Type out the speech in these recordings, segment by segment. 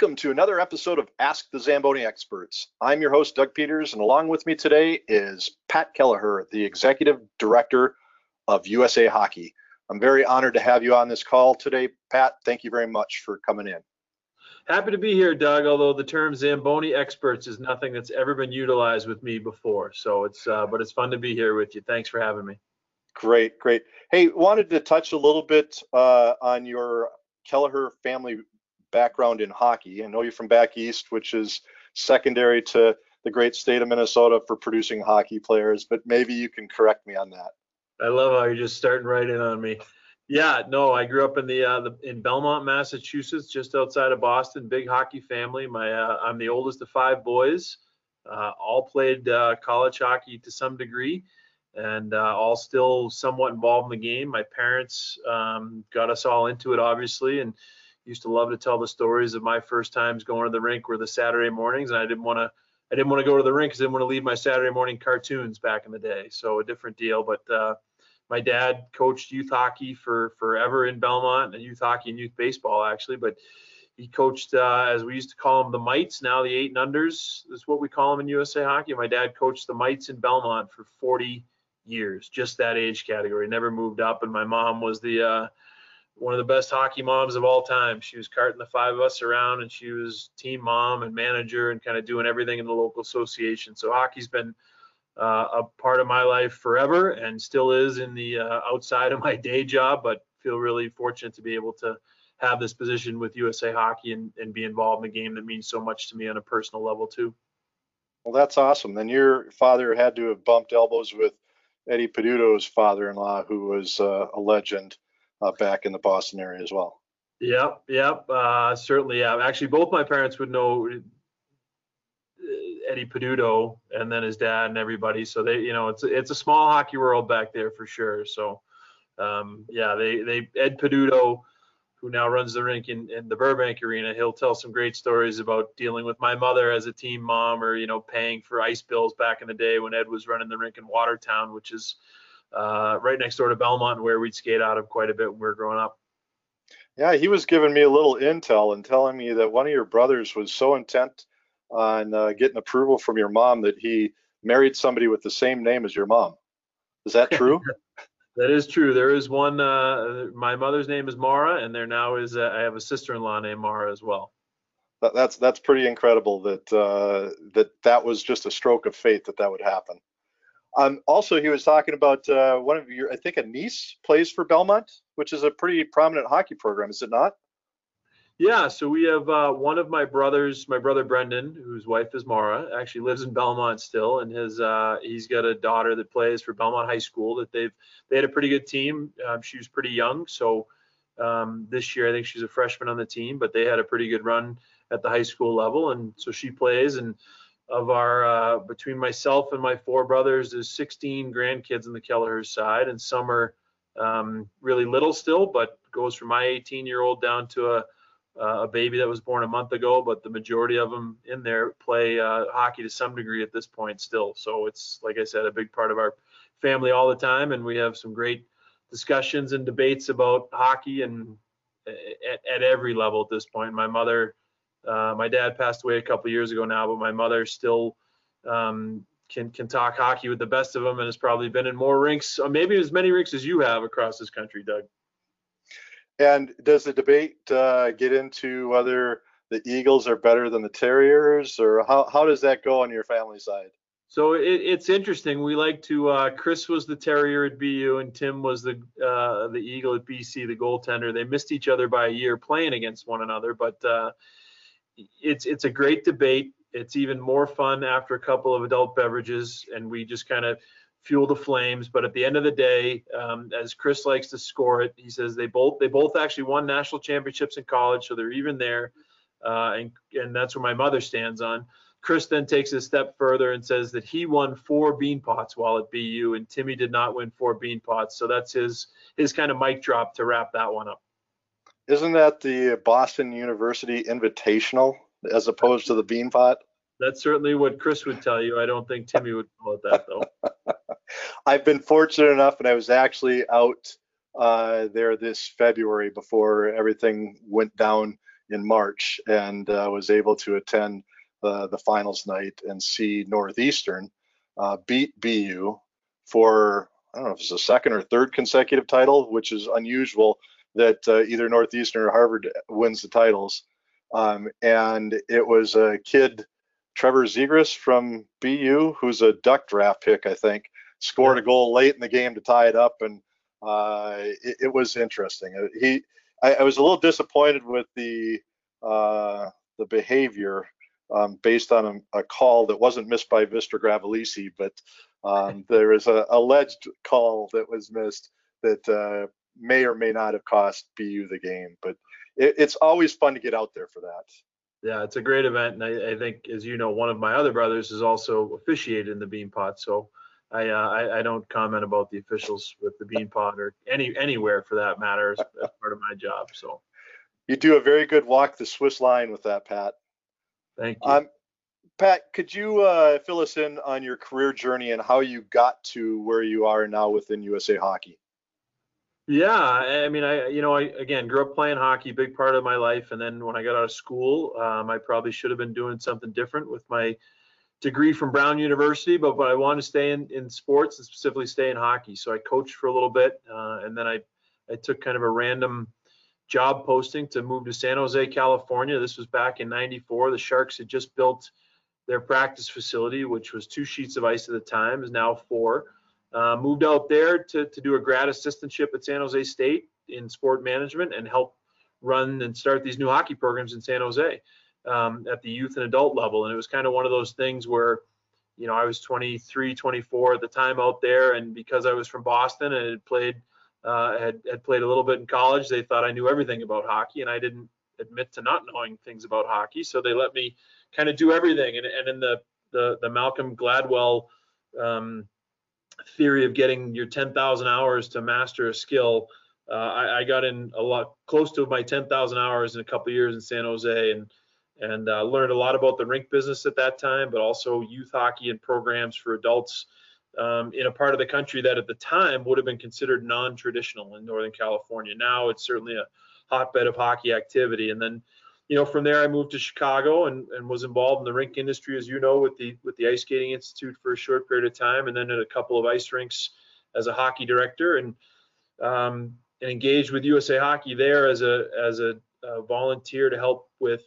Welcome to another episode of Ask the Zamboni Experts. I'm your host, Doug Peters, and along with me today is Pat Kelleher, the Executive Director of USA Hockey. I'm very honored to have you on this call today, Pat. Thank you very much for coming in. Happy to be here, Doug. Although the term Zamboni experts is nothing that's ever been utilized with me before, so it's uh, but it's fun to be here with you. Thanks for having me. Great, great. Hey, wanted to touch a little bit uh, on your Kelleher family background in hockey. I know you're from back east, which is secondary to the great state of Minnesota for producing hockey players, but maybe you can correct me on that. I love how you're just starting right in on me. Yeah, no, I grew up in the, uh, the in Belmont, Massachusetts, just outside of Boston. Big hockey family. My uh, I'm the oldest of five boys. Uh, all played uh, college hockey to some degree, and uh, all still somewhat involved in the game. My parents um, got us all into it, obviously, and used to love to tell the stories of my first times going to the rink were the Saturday mornings, and I didn't want to I didn't want to go to the rink because I didn't want to leave my Saturday morning cartoons back in the day. So a different deal, but uh, my dad coached youth hockey for forever in Belmont and youth hockey and youth baseball actually, but he coached uh, as we used to call them the mites, now the eight and unders is what we call them in USA hockey. My dad coached the mites in Belmont for 40 years, just that age category, never moved up. And my mom was the uh, one of the best hockey moms of all time. She was carting the five of us around and she was team mom and manager and kind of doing everything in the local association. So hockey's been uh, a part of my life forever and still is in the uh, outside of my day job, but feel really fortunate to be able to have this position with USA Hockey and, and be involved in a game that means so much to me on a personal level too. Well, that's awesome. Then your father had to have bumped elbows with Eddie Peduto's father-in-law, who was uh, a legend uh, back in the Boston area as well. Yep, yep, uh, certainly. Yeah, actually, both my parents would know Eddie Peduto and then his dad and everybody. So they, you know, it's it's a small hockey world back there for sure. So um, yeah, they they Ed Peduto, who now runs the rink in, in the Burbank Arena, he'll tell some great stories about dealing with my mother as a team mom, or you know, paying for ice bills back in the day when Ed was running the rink in Watertown, which is uh, right next door to Belmont, where we'd skate out of quite a bit when we were growing up. Yeah, he was giving me a little intel and telling me that one of your brothers was so intent on uh, getting approval from your mom that he married somebody with the same name as your mom. Is that true? that is true. There is one. Uh, my mother's name is Mara, and there now is I have a sister-in-law named Mara as well. That, that's that's pretty incredible that uh, that that was just a stroke of fate that that would happen. Um, also, he was talking about uh, one of your, I think a niece plays for Belmont, which is a pretty prominent hockey program, is it not? Yeah, so we have uh, one of my brothers, my brother Brendan, whose wife is Mara, actually lives in Belmont still, and his uh, he's got a daughter that plays for Belmont High School. That they've they had a pretty good team. Um, she was pretty young, so um, this year I think she's a freshman on the team, but they had a pretty good run at the high school level, and so she plays. And of our uh, between myself and my four brothers, there's 16 grandkids on the Kelleher side, and some are um, really little still, but goes from my 18 year old down to a uh, a baby that was born a month ago, but the majority of them in there play uh, hockey to some degree at this point still. So it's like I said, a big part of our family all the time, and we have some great discussions and debates about hockey and at, at every level at this point. My mother, uh, my dad passed away a couple years ago now, but my mother still um, can can talk hockey with the best of them, and has probably been in more rinks, maybe as many rinks as you have across this country, Doug. And does the debate uh, get into whether the Eagles are better than the Terriers, or how, how does that go on your family side? So it, it's interesting. We like to. Uh, Chris was the Terrier at BU, and Tim was the uh, the Eagle at BC, the goaltender. They missed each other by a year playing against one another, but uh, it's it's a great debate. It's even more fun after a couple of adult beverages, and we just kind of fuel the flames. But at the end of the day, um, as Chris likes to score it, he says they both they both actually won national championships in college, so they're even there. Uh, and and that's where my mother stands on. Chris then takes a step further and says that he won four Beanpots while at BU, and Timmy did not win four Beanpots. So that's his his kind of mic drop to wrap that one up. Isn't that the Boston University Invitational as opposed to the Beanpot? That's certainly what Chris would tell you. I don't think Timmy would call it that though. I've been fortunate enough, and I was actually out uh, there this February before everything went down in March and uh, was able to attend the, the finals night and see Northeastern uh, beat BU for, I don't know if it's a second or third consecutive title, which is unusual that uh, either Northeastern or Harvard wins the titles. Um, and it was a kid, Trevor Zegras from BU, who's a duck draft pick, I think, scored a goal late in the game to tie it up. And uh, it, it, was interesting. Uh, he, I, I, was a little disappointed with the uh, the behavior um, based on a, a, call that wasn't missed by Mr. Gravelisi, but um, there is a alleged call that was missed that uh, may or may not have cost BU the game. But it, it's always fun to get out there for that. Yeah, it's a great event, and I, I, think, as you know, one of my other brothers is also officiated in the Beanpot, so I, uh, I, I don't comment about the officials with the Beanpot or any anywhere for that matter as, as part of my job. So you do a very good walk the Swiss line with that, Pat. Thank you. Um, Pat, could you uh, fill us in on your career journey and how you got to where you are now within USA Hockey? Yeah, I mean, I you know, I again grew up playing hockey, big part of my life, and then when I got out of school, um, I probably should have been doing something different with my degree from Brown University, but, but I wanted to stay in, in sports and specifically stay in hockey. So I coached for a little bit, uh, and then I, I took kind of a random job posting to move to San Jose, California. This was back in 94. The Sharks had just built their practice facility, which was two sheets of ice at the time, is now four. Uh, moved out there to, to do a grad assistantship at San Jose State in sport management and help run and start these new hockey programs in San Jose um, at the youth and adult level. And it was kind of one of those things where, you know, I was 23, 24 at the time out there, and because I was from Boston and had played, uh, had had played a little bit in college, they thought I knew everything about hockey, and I didn't admit to not knowing things about hockey. So they let me kind of do everything. And, and in the the, the Malcolm Gladwell um, theory of getting your 10,000 hours to master a skill, uh, I, I, got in a lot close to my 10,000 hours in a couple years in San Jose, and and uh, learned a lot about the rink business at that time, but also youth hockey and programs for adults um, in a part of the country that at the time would have been considered non-traditional in Northern California. Now it's certainly a hotbed of hockey activity. And then, you know, from there I moved to Chicago and, and was involved in the rink industry, as you know, with the with the Ice Skating Institute for a short period of time, and then at a couple of ice rinks as a hockey director, and um, and engaged with USA Hockey there as a as a, a volunteer to help with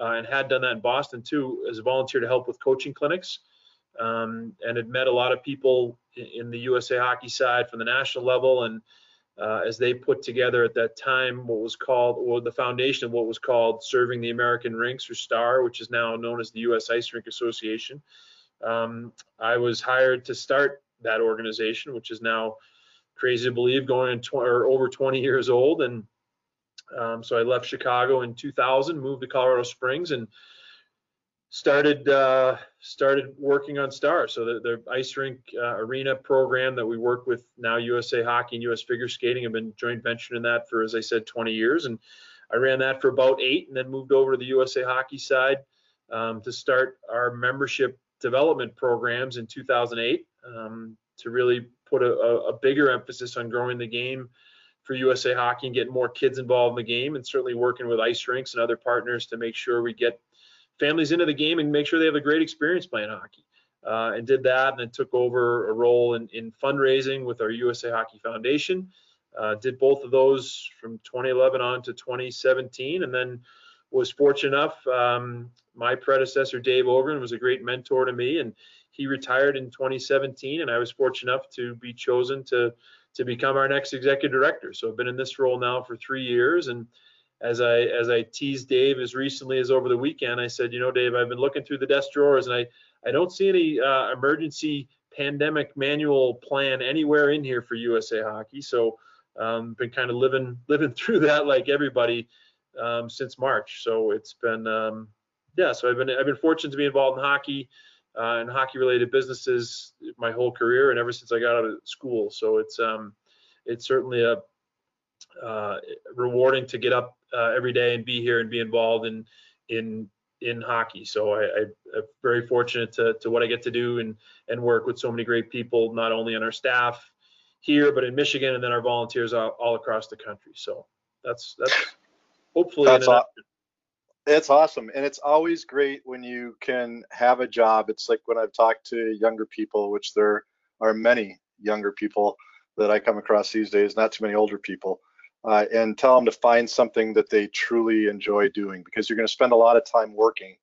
uh, and had done that in Boston too as a volunteer to help with coaching clinics. Um, and had met a lot of people in the USA hockey side from the national level and uh, as they put together at that time what was called or the foundation of what was called serving the American rinks or STAR which is now known as the US Ice Rink Association. Um, I was hired to start that organization which is now crazy to believe going tw- or over 20 years old. And um, so I left Chicago in 2000, moved to Colorado Springs, and started uh, started working on Star. So the, the ice rink uh, arena program that we work with now, USA Hockey and US Figure Skating, have been joint ventured in that for, as I said, 20 years, and I ran that for about eight, and then moved over to the USA Hockey side um, to start our membership development programs in 2008 um, to really put a, a, bigger emphasis on growing the game for USA Hockey and getting more kids involved in the game, and certainly working with ice rinks and other partners to make sure we get families into the game and make sure they have a great experience playing hockey. Uh, and did that, and then took over a role in, in fundraising with our USA Hockey Foundation. Uh, did both of those from 2011 on to 2017, and then was fortunate enough. Um, my predecessor Dave Ogrean was a great mentor to me, and he retired in 2017, and I was fortunate enough to be chosen to to become our next executive director. So I've been in this role now for three years, and as I as I teased Dave as recently as over the weekend, I said, you know, Dave, I've been looking through the desk drawers, and I I don't see any uh, emergency pandemic manual plan anywhere in here for USA Hockey. So um, been kind of living living through that like everybody um, since March. So it's been um, yeah. So I've been I've been fortunate to be involved in hockey uh, and hockey related businesses my whole career and ever since I got out of school. So it's um, it's certainly a uh, rewarding to get up uh, every day and be here and be involved in in in hockey. So I, I, am very fortunate to, to what I get to do and and work with so many great people, not only on our staff here, but in Michigan, and then our volunteers all, all across the country. So that's that's hopefully that's, It's awesome. And it's always great when you can have a job. It's like when I've talked to younger people, which there are many younger people that I come across these days, not too many older people, uh, and tell them to find something that they truly enjoy doing because you're going to spend a lot of time working.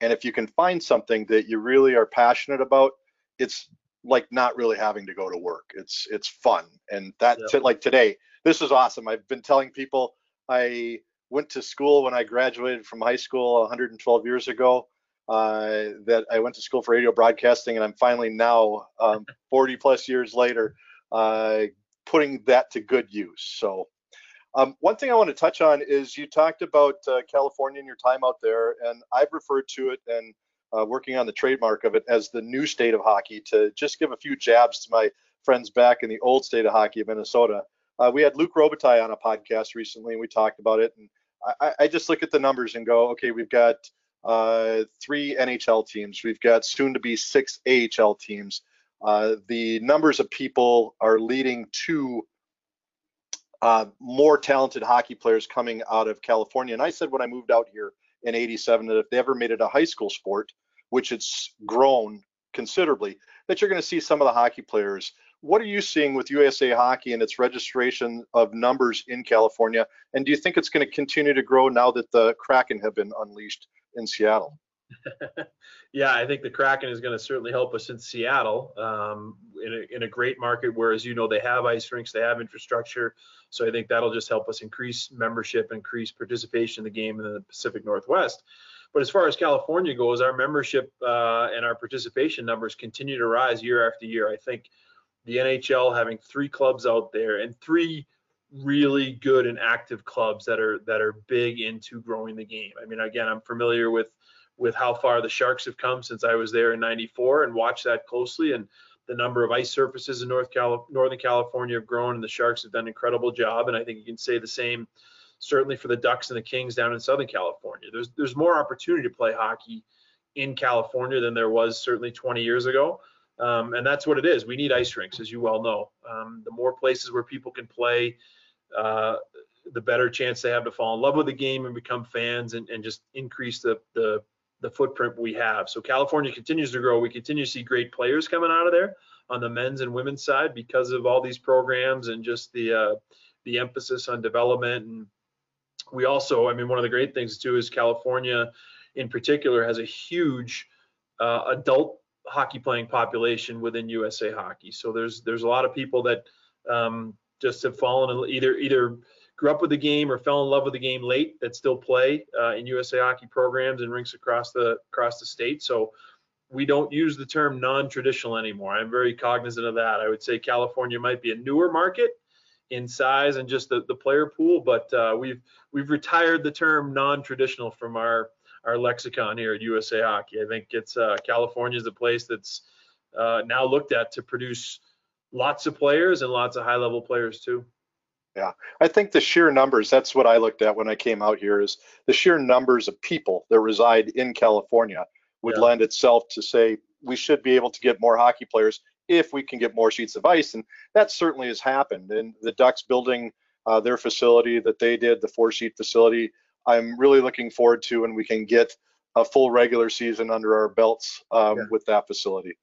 And if you can find something that you really are passionate about, it's like not really having to go to work. It's it's fun. And that yep. like today, this is awesome. I've been telling people I went to school when I graduated from high school 112 years ago. Uh, that I went to school for radio broadcasting, and I'm finally now, um, 40 plus years later, uh, putting that to good use. So, um, one thing I want to touch on is you talked about uh, California and your time out there, and I've referred to it and uh, working on the trademark of it as the new state of hockey. To just give a few jabs to my friends back in the old state of hockey of Minnesota. Uh, we had Luc Robitaille on a podcast recently, and we talked about it. And I, I just look at the numbers and go, okay, we've got uh, three NHL teams. We've got soon to be six AHL teams. Uh, the numbers of people are leading to uh, more talented hockey players coming out of California. And I said when I moved out here in 87 that if they ever made it a high school sport, which it's grown considerably, that you're going to see some of the hockey players what are you seeing with USA Hockey and its registration of numbers in California? And do you think it's going to continue to grow now that the Kraken have been unleashed in Seattle? yeah, I think the Kraken is going to certainly help us in Seattle um, in, a, in a great market where, as you know, they have ice rinks, they have infrastructure. So I think that'll just help us increase membership, increase participation in the game in the Pacific Northwest. But as far as California goes, our membership uh, and our participation numbers continue to rise year after year. I think the NHL having three clubs out there and three really good and active clubs that are that are big into growing the game. I mean, again, I'm familiar with with how far the Sharks have come since I was there in '94 and watched that closely. And the number of ice surfaces in North Northern California have grown, and the Sharks have done an incredible job. And I think you can say the same, certainly for the Ducks and the Kings down in Southern California. There's there's more opportunity to play hockey in California than there was certainly 20 years ago. Um, and that's what it is. We need ice rinks, as you well know. Um, the more places where people can play, uh, the better chance they have to fall in love with the game and become fans and, and just increase the, the, the footprint we have. So California continues to grow. We continue to see great players coming out of there on the men's and women's side because of all these programs and just the uh, the emphasis on development. And we also, I mean, one of the great things too is California, in particular, has a huge uh, adult hockey playing population within USA Hockey. So there's there's a lot of people that um, just have fallen either either grew up with the game or fell in love with the game late that still play uh, in USA Hockey programs and rinks across the across the state. So we don't use the term non-traditional anymore. I'm very cognizant of that. I would say California might be a newer market in size and just the, the player pool, but uh, we've we've retired the term non-traditional from our our lexicon here at USA Hockey. I think it's uh, California is a place that's uh, now looked at to produce lots of players and lots of high level players too. Yeah, I think the sheer numbers, that's what I looked at when I came out here, is the sheer numbers of people that reside in California would yeah. lend itself to say we should be able to get more hockey players if we can get more sheets of ice. And that certainly has happened. And the Ducks building uh, their facility that they did, the four sheet facility, I'm really looking forward to when we can get a full regular season under our belts um, yeah. with that facility.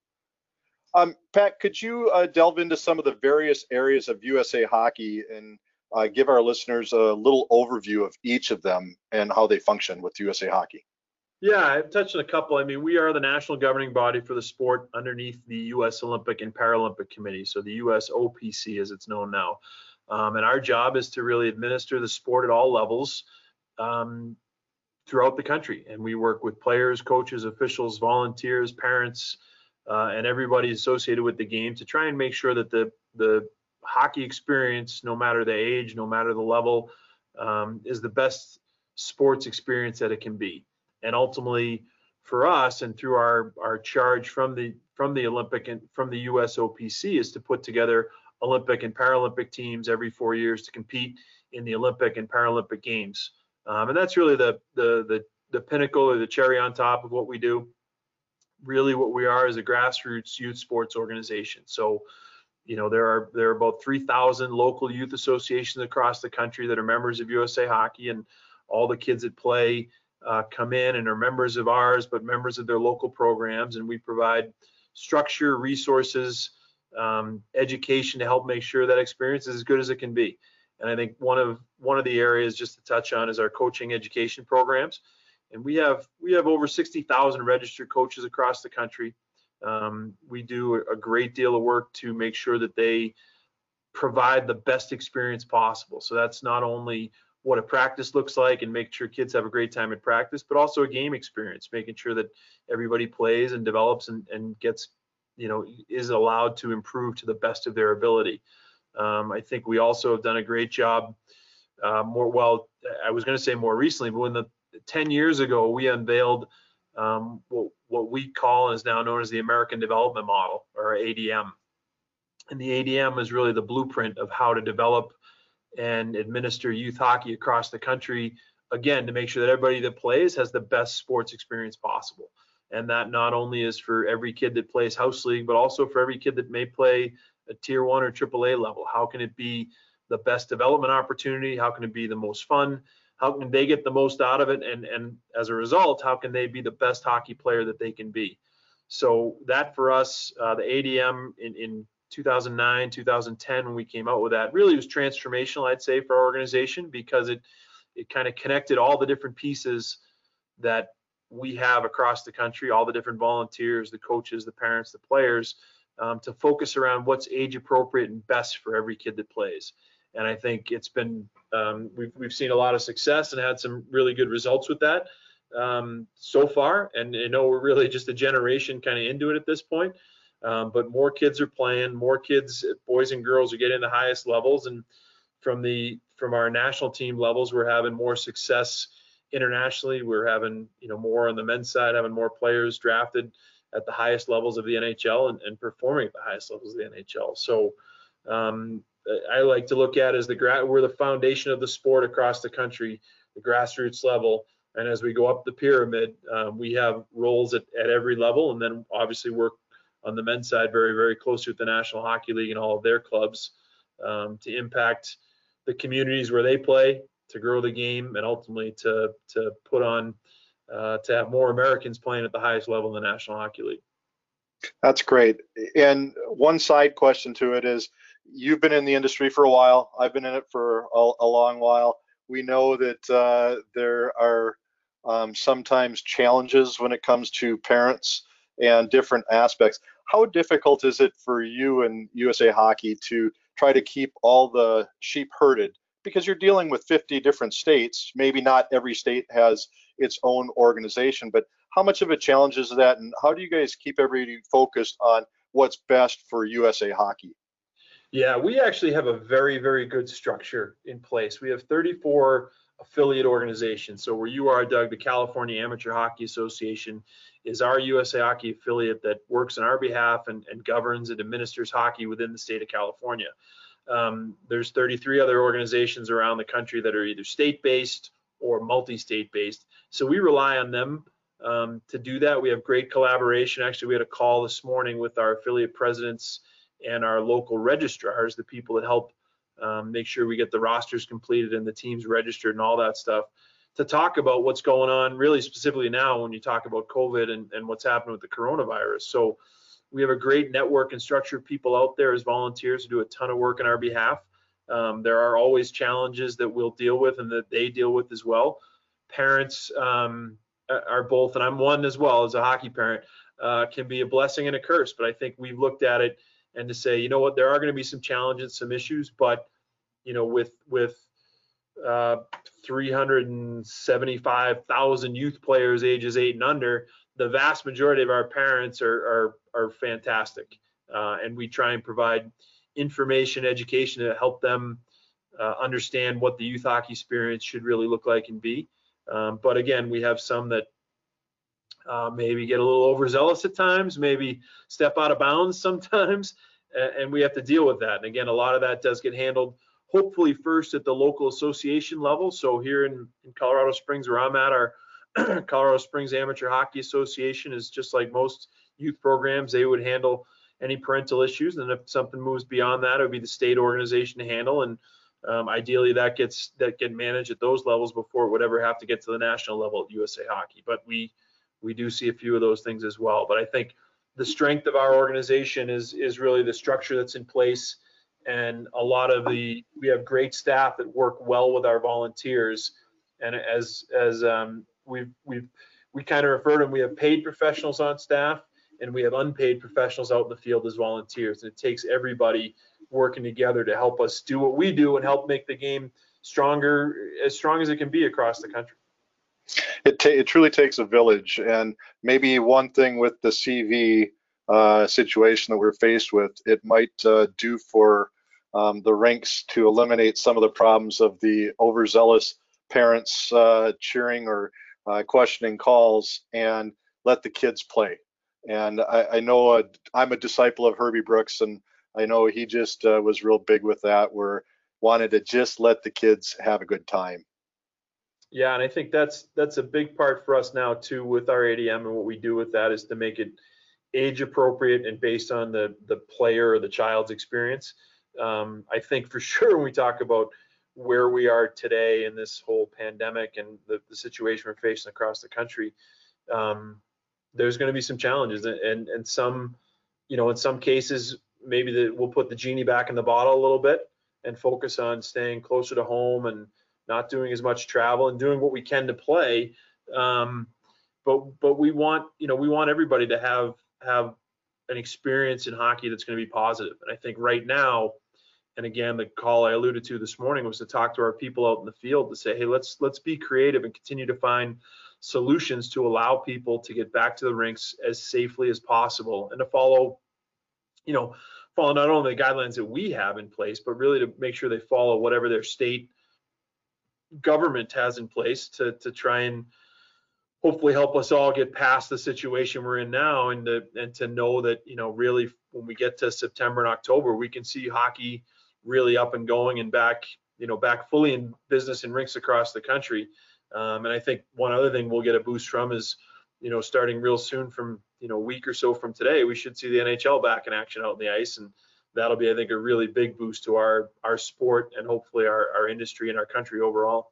Um, Pat, could you uh, delve into some of the various areas of USA Hockey and uh, give our listeners a little overview of each of them and how they function with USA Hockey? Yeah, I've touched on a couple. I mean, we are the national governing body for the sport underneath the U.S. Olympic and Paralympic Committee, so the U.S. OPC as it's known now. Um, and our job is to really administer the sport at all levels um, throughout the country. And we work with players, coaches, officials, volunteers, parents, uh, and everybody associated with the game to try and make sure that the the hockey experience, no matter the age, no matter the level, um, is the best sports experience that it can be. And ultimately, for us, and through our our charge from the from the Olympic and from the USOPC is to put together Olympic and Paralympic teams every four years to compete in the Olympic and Paralympic Games. Um, and that's really the, the, the, the pinnacle or the cherry on top of what we do. Really what we are is a grassroots youth sports organization. So, you know, there are there are about 3,000 local youth associations across the country that are members of USA Hockey and all the kids that play uh, come in and are members of ours, but members of their local programs, and we provide structure, resources, um, education to help make sure that experience is as good as it can be. And I think one of one of the areas just to touch on is our coaching education programs. And we have we have over 60,000 registered coaches across the country. Um, we do a great deal of work to make sure that they provide the best experience possible. So that's not only what a practice looks like and make sure kids have a great time at practice, but also a game experience, making sure that everybody plays and develops and, and gets, you know, is allowed to improve to the best of their ability. Um, I think we also have done a great job. Uh, more well, I was going to say more recently, but when the 10 years ago we unveiled um, what, what we call is now known as the American Development Model or ADM. And the ADM is really the blueprint of how to develop and administer youth hockey across the country, again, to make sure that everybody that plays has the best sports experience possible. And that not only is for every kid that plays house league, but also for every kid that may play a tier one or AAA level? How can it be the best development opportunity? How can it be the most fun? How can they get the most out of it? And and as a result, how can they be the best hockey player that they can be? So that for us, uh, the ADM in, in 2009, 2010, when we came out with that, really was transformational, I'd say, for our organization because it it kind of connected all the different pieces that we have across the country, all the different volunteers, the coaches, the parents, the players, um, to focus around what's age appropriate and best for every kid that plays. And I think it's been um, we've we've seen a lot of success and had some really good results with that um, so far. And I know we're really just a generation kind of into it at this point. Um, but more kids are playing, more kids, boys and girls, are getting the highest levels. And from the from our national team levels, we're having more success internationally. We're having you know more on the men's side, having more players drafted at the highest levels of the NHL and, and performing at the highest levels of the NHL. So um, I like to look at as the gra- we're the foundation of the sport across the country, the grassroots level. And as we go up the pyramid, um, we have roles at, at every level, and then obviously work on the men's side very, very closely with the National Hockey League and all of their clubs um, to impact the communities where they play, to grow the game, and ultimately to to put on uh, to have more Americans playing at the highest level in the National Hockey League. That's great. And one side question to it is you've been in the industry for a while. I've been in it for a, a long while. We know that uh, there are um, sometimes challenges when it comes to parents and different aspects. How difficult is it for you and USA Hockey to try to keep all the sheep herded? Because you're dealing with 50 different states. Maybe not every state has its own organization. But how much of a challenge is that, and how do you guys keep everybody focused on what's best for USA Hockey? Yeah, we actually have a very, very good structure in place. We have 34 affiliate organizations. So where you are, Doug, the California Amateur Hockey Association is our USA Hockey affiliate that works on our behalf and, and governs and administers hockey within the state of California. Um, there's 33 other organizations around the country that are either state-based or multi-state based. So we rely on them um, to do that. We have great collaboration. Actually, we had a call this morning with our affiliate presidents and our local registrars, the people that help um, make sure we get the rosters completed and the teams registered and all that stuff, to talk about what's going on really specifically now when you talk about COVID and, and what's happening with the coronavirus. So we have a great network and structure of people out there as volunteers who do a ton of work on our behalf. Um, there are always challenges that we'll deal with and that they deal with as well. Parents um, are both, and I'm one as well as a hockey parent, uh, can be a blessing and a curse. But I think we've looked at it and to say, you know what, there are going to be some challenges, some issues, but you know, with with uh, 375,000 youth players ages eight and under, the vast majority of our parents are are, are fantastic, uh, and we try and provide information, education to help them uh, understand what the youth hockey experience should really look like and be. Um, but again, we have some that uh, maybe get a little overzealous at times, maybe step out of bounds sometimes, and we have to deal with that. And again, a lot of that does get handled hopefully first at the local association level. So here in, in Colorado Springs, where I'm at, our Colorado Springs Amateur Hockey Association is just like most youth programs, they would handle any parental issues. And if something moves beyond that, it would be the state organization to handle. And Um, ideally, that gets that get managed at those levels before it would ever have to get to the national level at USA Hockey. But we we do see a few of those things as well. But I think the strength of our organization is is really the structure that's in place. And a lot of the we have great staff that work well with our volunteers. And as as um, we've we've we kind of refer to them we have paid professionals on staff and we have unpaid professionals out in the field as volunteers. And it takes everybody working together to help us do what we do and help make the game stronger as strong as it can be across the country it, ta- it truly takes a village and maybe one thing with the cv uh, situation that we're faced with it might uh, do for um, the rinks to eliminate some of the problems of the overzealous parents uh, cheering or uh, questioning calls and let the kids play. And I, I know i I'm a disciple of Herbie Brooks, and I know he just uh, was real big with that, where wanted to just let the kids have a good time. Yeah, and I think that's that's a big part for us now too with our ADM and what we do with that is to make it age appropriate and based on the the player or the child's experience. Um, I think for sure when we talk about where we are today in this whole pandemic and the, the situation we're facing across the country, um, there's going to be some challenges and, and, and some, you know, in some cases, maybe the, we'll put the genie back in the bottle a little bit and focus on staying closer to home and not doing as much travel and doing what we can to play. Um, but but we want you know we want everybody to have have an experience in hockey that's going to be positive. And I think right now and again the call i alluded to this morning was to talk to our people out in the field to say hey let's let's be creative and continue to find solutions to allow people to get back to the rinks as safely as possible and to follow you know follow not only the guidelines that we have in place but really to make sure they follow whatever their state government has in place to to try and hopefully help us all get past the situation we're in now and to and to know that you know really when we get to September and October we can see hockey really up and going and back, you know, back fully in business in rinks across the country. Um, and I think one other thing we'll get a boost from is, you know, starting real soon from, you know, a week or so from today, we should see the NHL back in action out on the ice. And that'll be, I think, a really big boost to our, our sport and hopefully our, our industry and our country overall.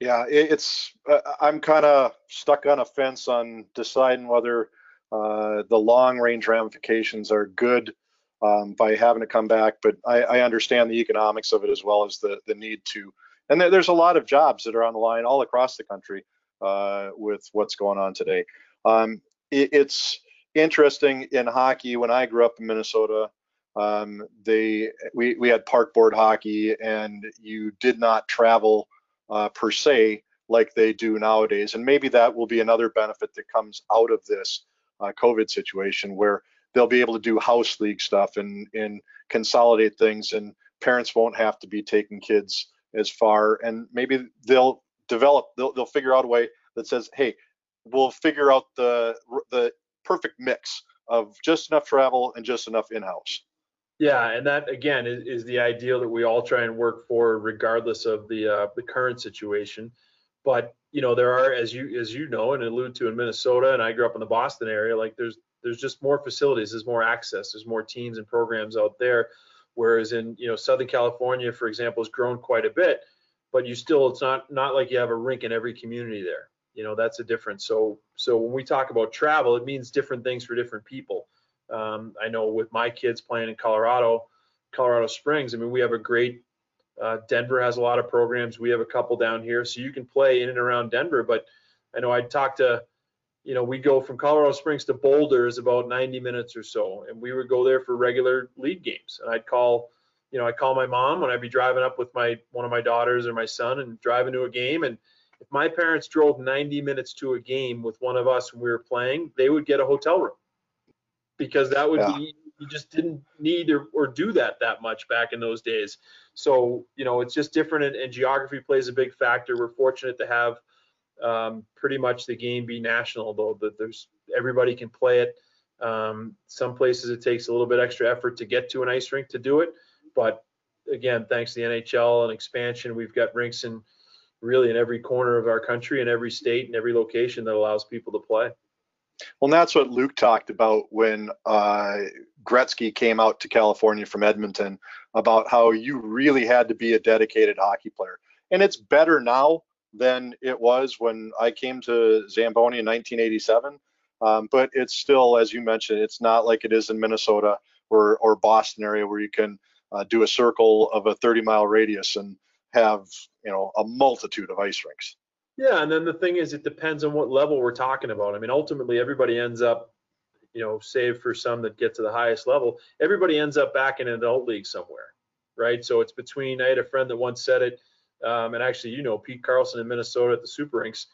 Yeah, it's, uh, I'm kind of stuck on a fence on deciding whether uh, the long range ramifications are good um, by having to come back. But I, I, understand the economics of it as well as the the need to. And there, there's a lot of jobs that are on the line all across the country uh, with what's going on today. Um, it, it's interesting in hockey. When I grew up in Minnesota, um, they we we had park board hockey, and you did not travel uh, per se like they do nowadays. And maybe that will be another benefit that comes out of this uh, COVID situation where they'll be able to do house league stuff and and consolidate things and parents won't have to be taking kids as far and maybe they'll develop they'll, they'll figure out a way that says hey we'll figure out the the perfect mix of just enough travel and just enough in-house yeah and that again is, is the ideal that we all try and work for regardless of the uh, the current situation but you know there are as you as you know and allude to in minnesota and i grew up in the boston area like there's there's just more facilities, there's more access, there's more teams and programs out there. Whereas in you know Southern California, for example, has grown quite a bit, but you still it's not not like you have a rink in every community there. You know that's a difference. So so when we talk about travel, it means different things for different people. Um, I know with my kids playing in Colorado, Colorado Springs, I mean we have a great uh, Denver has a lot of programs. We have a couple down here, so you can play in and around Denver. But I know I talked to you know, we go from Colorado Springs to Boulder is about 90 minutes or so, and we would go there for regular league games. And I'd call, you know, I'd call my mom when I'd be driving up with my one of my daughters or my son and driving to a game. And if my parents drove 90 minutes to a game with one of us when we were playing, they would get a hotel room because that would yeah. be you just didn't need or, or do that that much back in those days. So you know, it's just different, and, and geography plays a big factor. We're fortunate to have um, pretty much the game be national, though that there's everybody can play it. Um, some places it takes a little bit extra effort to get to an ice rink to do it, but again, thanks to the NHL and expansion, we've got rinks in really in every corner of our country, in every state, and every location that allows people to play. Well, that's what Luc talked about when uh, Gretzky came out to California from Edmonton about how you really had to be a dedicated hockey player. And it's better now than it was when I came to Zamboni in 1987. Um, but it's still, as you mentioned, it's not like it is in Minnesota or, or Boston area where you can uh, do a circle of a 30 mile radius and have you know a multitude of ice rinks. Yeah, and then the thing is, it depends on what level we're talking about. I mean, ultimately, everybody ends up, you know, save for some that get to the highest level, everybody ends up back in an adult league somewhere, right? So it's between. I had a friend that once said it, um, and actually, you know, Pete Carlson in Minnesota at the Super Rinks.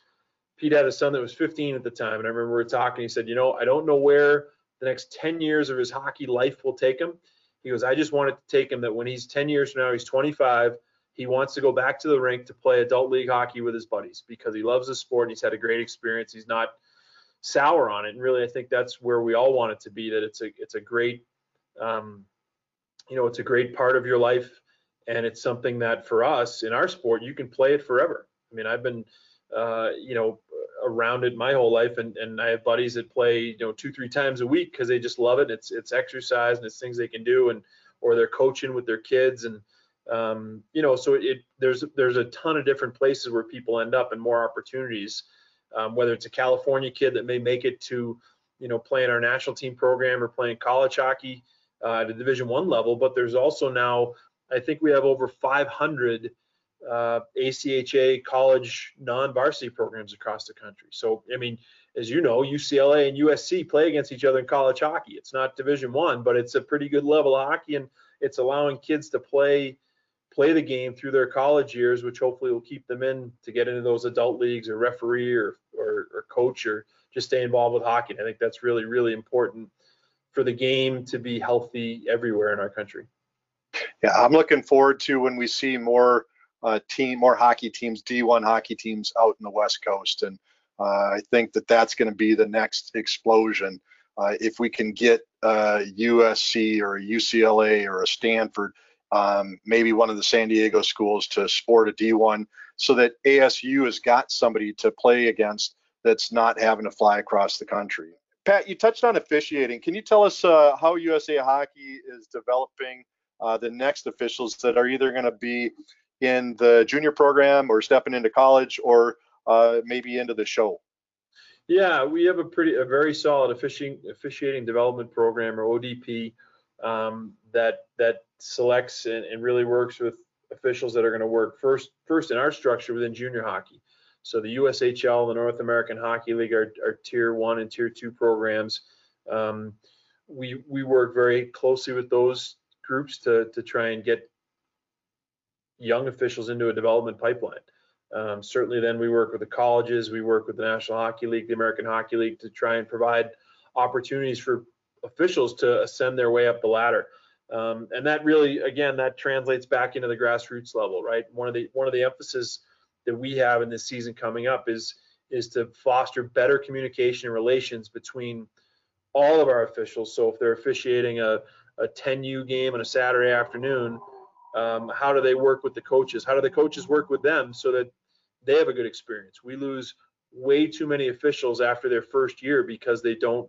Pete had a son that was 15 at the time, and I remember we were talking. He said, you know, I don't know where the next 10 years of his hockey life will take him. He goes, I just wanted to take him that when he's 10 years from now, he's 25 he wants to go back to the rink to play adult league hockey with his buddies because he loves the sport and he's had a great experience. He's not sour on it, and really, I think that's where we all want it to be. That it's a it's a great, um, you know, it's a great part of your life, and it's something that for us in our sport, you can play it forever. I mean, I've been, uh, you know, around it my whole life, and and I have buddies that play, you know, two three times a week because they just love it. It's it's exercise and it's things they can do, and or they're coaching with their kids and um, you know, so it there's there's a ton of different places where people end up and more opportunities. Um, whether it's a California kid that may make it to, you know, playing our national team program or playing college hockey uh, at a Division One level, but there's also now I think we have over 500 uh, ACHA college non-varsity programs across the country. So I mean, as you know, UCLA and USC play against each other in college hockey. It's not Division One, but it's a pretty good level of hockey, and it's allowing kids to play play the game through their college years, which hopefully will keep them in to get into those adult leagues or referee or, or, or coach or just stay involved with hockey. I think that's really, really important for the game to be healthy everywhere in our country. Yeah, I'm looking forward to when we see more uh, team, more hockey teams, D1 hockey teams out in the West Coast, and uh, I think that that's going to be the next explosion. Uh, if we can get USC uh, or UCLA or a Stanford um, maybe one of the San Diego schools to sport a D1 so that ASU has got somebody to play against that's not having to fly across the country. Pat, you touched on officiating. Can you tell us uh, how USA Hockey is developing uh, the next officials that are either going to be in the junior program or stepping into college or uh, maybe into the show? Yeah, we have a pretty, a very solid officiating, officiating development program or ODP um, that that selects and, and, really works with officials that are going to work first first in our structure within junior hockey. So the USHL, the North American Hockey League, are, are tier one and tier two programs. Um, we we work very closely with those groups to to try and get young officials into a development pipeline. Um, certainly, then we work with the colleges, we work with the National Hockey League, the American Hockey League to try and provide opportunities for officials to ascend their way up the ladder. Um, and that really, again, that translates back into the grassroots level, right? One of the one of the emphasis that we have in this season coming up is is to foster better communication and relations between all of our officials. So if they're officiating a, a 10U game on a Saturday afternoon, um, how do they work with the coaches? How do the coaches work with them so that they have a good experience? We lose way too many officials after their first year because they don't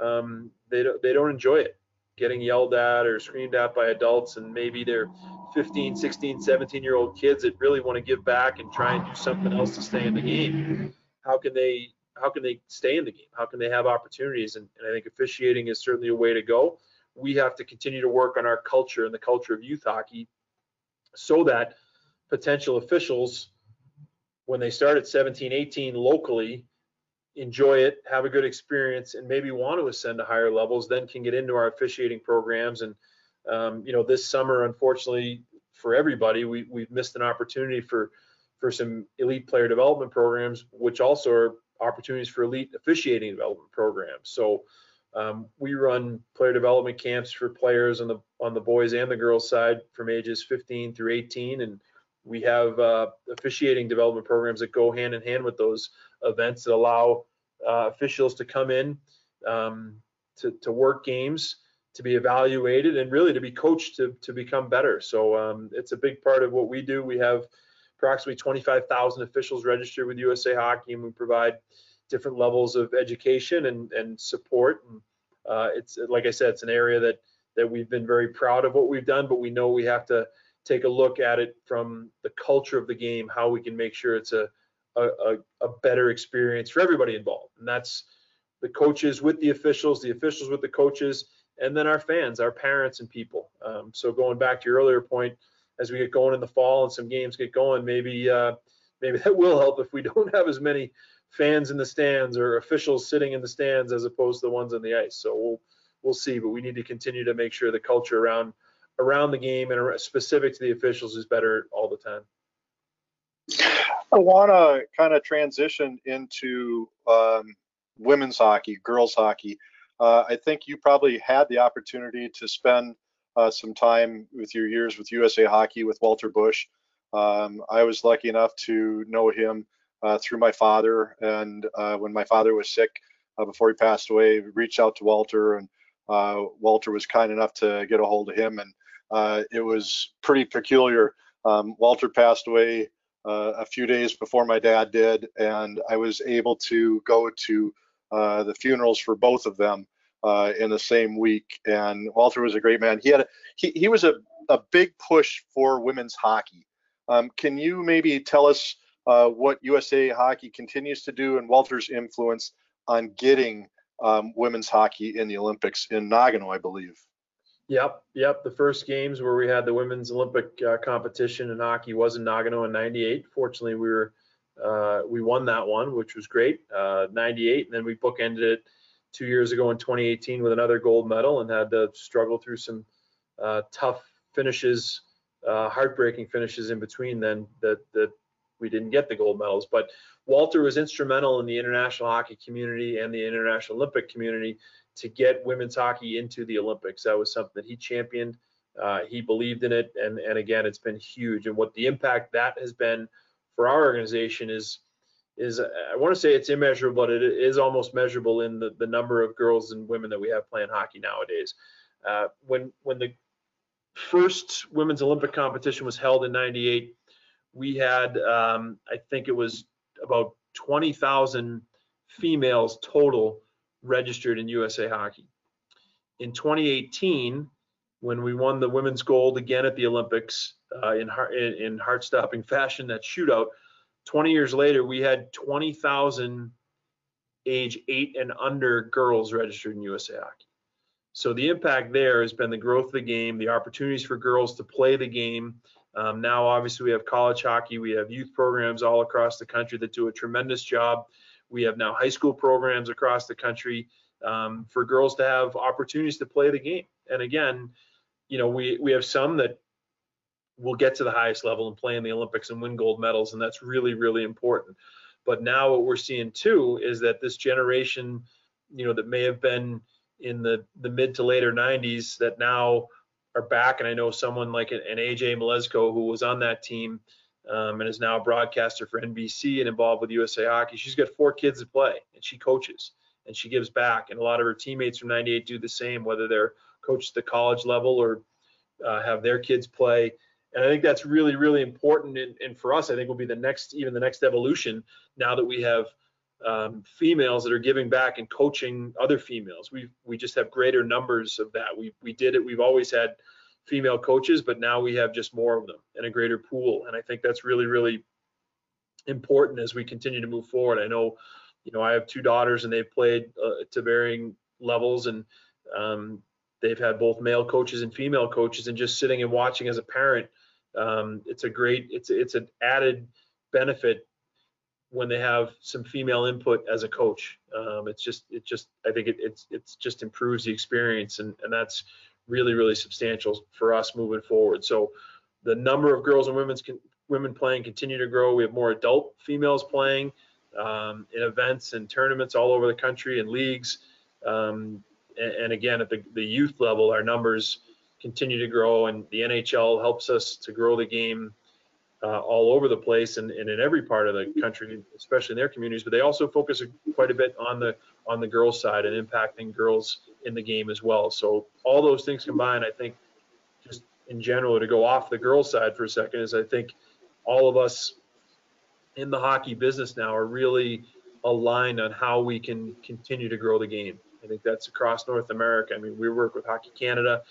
um, they don't they don't enjoy it getting yelled at or screamed at by adults and maybe they're 15 16 17 year old kids that really want to give back and try and do something else to stay in the game. How can they how can they stay in the game? How can they have opportunities? And, and i think officiating is certainly a way to go. We have to continue to work on our culture and the culture of youth hockey so that potential officials when they start at 17 18 locally enjoy it, have a good experience, and maybe want to ascend to higher levels, then can get into our officiating programs. And um, you know, this summer, unfortunately for everybody, we we've missed an opportunity for for some elite player development programs, which also are opportunities for elite officiating development programs. So um, we run player development camps for players on the on the boys and the girls side from ages 15 through 18, and we have uh, officiating development programs that go hand in hand with those events that allow uh, officials to come in um, to, to work games, to be evaluated, and really to be coached to, to become better. So um, it's a big part of what we do. We have approximately 25,000 officials registered with USA Hockey, and we provide different levels of education and, and support. And uh, it's like I said, it's an area that that we've been very proud of what we've done, but we know we have to take a look at it from the culture of the game, how we can make sure it's a a, a better experience for everybody involved. And that's the coaches with the officials, the officials with the coaches, and then our fans, our parents and people. Um, so going back to your earlier point, as we get going in the fall and some games get going, maybe uh, maybe that will help if we don't have as many fans in the stands or officials sitting in the stands as opposed to the ones on the ice. So we'll we'll see, but we need to continue to make sure the culture around around the game and specific to the officials is better all the time. I want to kind of transition into um, women's hockey, girls hockey. Uh, I think you probably had the opportunity to spend uh, some time with your years with USA Hockey with Walter Bush. Um, I was lucky enough to know him uh, through my father, and uh, when my father was sick uh, before he passed away, reached out to Walter, and uh, Walter was kind enough to get a hold of him, and it was pretty peculiar. Um, Walter passed away a few days before my dad did, and I was able to go to the funerals for both of them uh, in the same week. And Walter was a great man. He had a, he, he was a, a big push for women's hockey. Um, can you maybe tell us uh, what USA Hockey continues to do and Walter's influence on getting um, women's hockey in the Olympics in Nagano, I believe? Yep, yep. The first games where we had the women's Olympic uh, competition in hockey was in Nagano in '98. Fortunately, we were uh, we won that one, which was great. '98, uh, and then we bookended it two years ago in 2018 with another gold medal and had to struggle through some uh, tough finishes, uh, heartbreaking finishes in between then that, that we didn't get the gold medals. But Walter was instrumental in the international hockey community and the international Olympic community to get women's hockey into the Olympics. That was something that he championed. Uh, he believed in it, and and again, it's been huge. And what the impact that has been for our organization is is I want to say it's immeasurable, but it is almost measurable in the, the number of girls and women that we have playing hockey nowadays. Uh, when when the first women's Olympic competition was held in '98, we had um, I think it was about 20,000 females total registered in USA Hockey. In 2018, when we won the women's gold again at the Olympics uh, in, in, in heart-stopping fashion, that shootout, 20 years later, we had 20,000 age eight and under girls registered in USA Hockey. So the impact there has been the growth of the game, the opportunities for girls to play the game. Um, now, obviously, we have college hockey, we have youth programs all across the country that do a tremendous job. We have now high school programs across the country um, for girls to have opportunities to play the game. And again, you know, we we have some that will get to the highest level and play in the Olympics and win gold medals, and that's really, really important. But now what we're seeing too is that this generation, you know, that may have been in the the mid to later 90s that now are back, and I know someone like an, AJ Mleczko who was on that team um, and is now a broadcaster for NBC and involved with USA Hockey. She's got four kids to play, and she coaches and she gives back. And a lot of her teammates from '98 do the same, whether they're coached at the college level or uh, have their kids play and I think that's really, really important. And, and, for us, I think will be the next, even the next evolution now that we have um, females that are giving back and coaching other females. We we just have greater numbers of that. We we did it. We've always had female coaches, but now we have just more of them and a greater pool. And I think that's really, really important as we continue to move forward. I know, you know, I have two daughters and they've played uh, to varying levels and um, they've had both male coaches and female coaches and just sitting and watching as a parent um, it's a great, it's it's an added benefit when they have some female input as a coach. Um, it's just it just I think it it's it's just improves the experience and and that's really really substantial for us moving forward. So the number of girls and women's can, women playing continue to grow. We have more adult females playing um, in events and tournaments all over the country and leagues. Um, and, and, again, at the, the youth level, our numbers continue to grow, and the NHL helps us to grow the game uh, all over the place and, and, in every part of the country, especially in their communities. But they also focus quite a bit on the on the girls' side and impacting girls in the game as well. So all those things combined, I think, just in general, to go off the girls' side for a second, is I think all of us in the hockey business now are really aligned on how we can continue to grow the game. I think that's across North America. I mean, we work with Hockey Canada,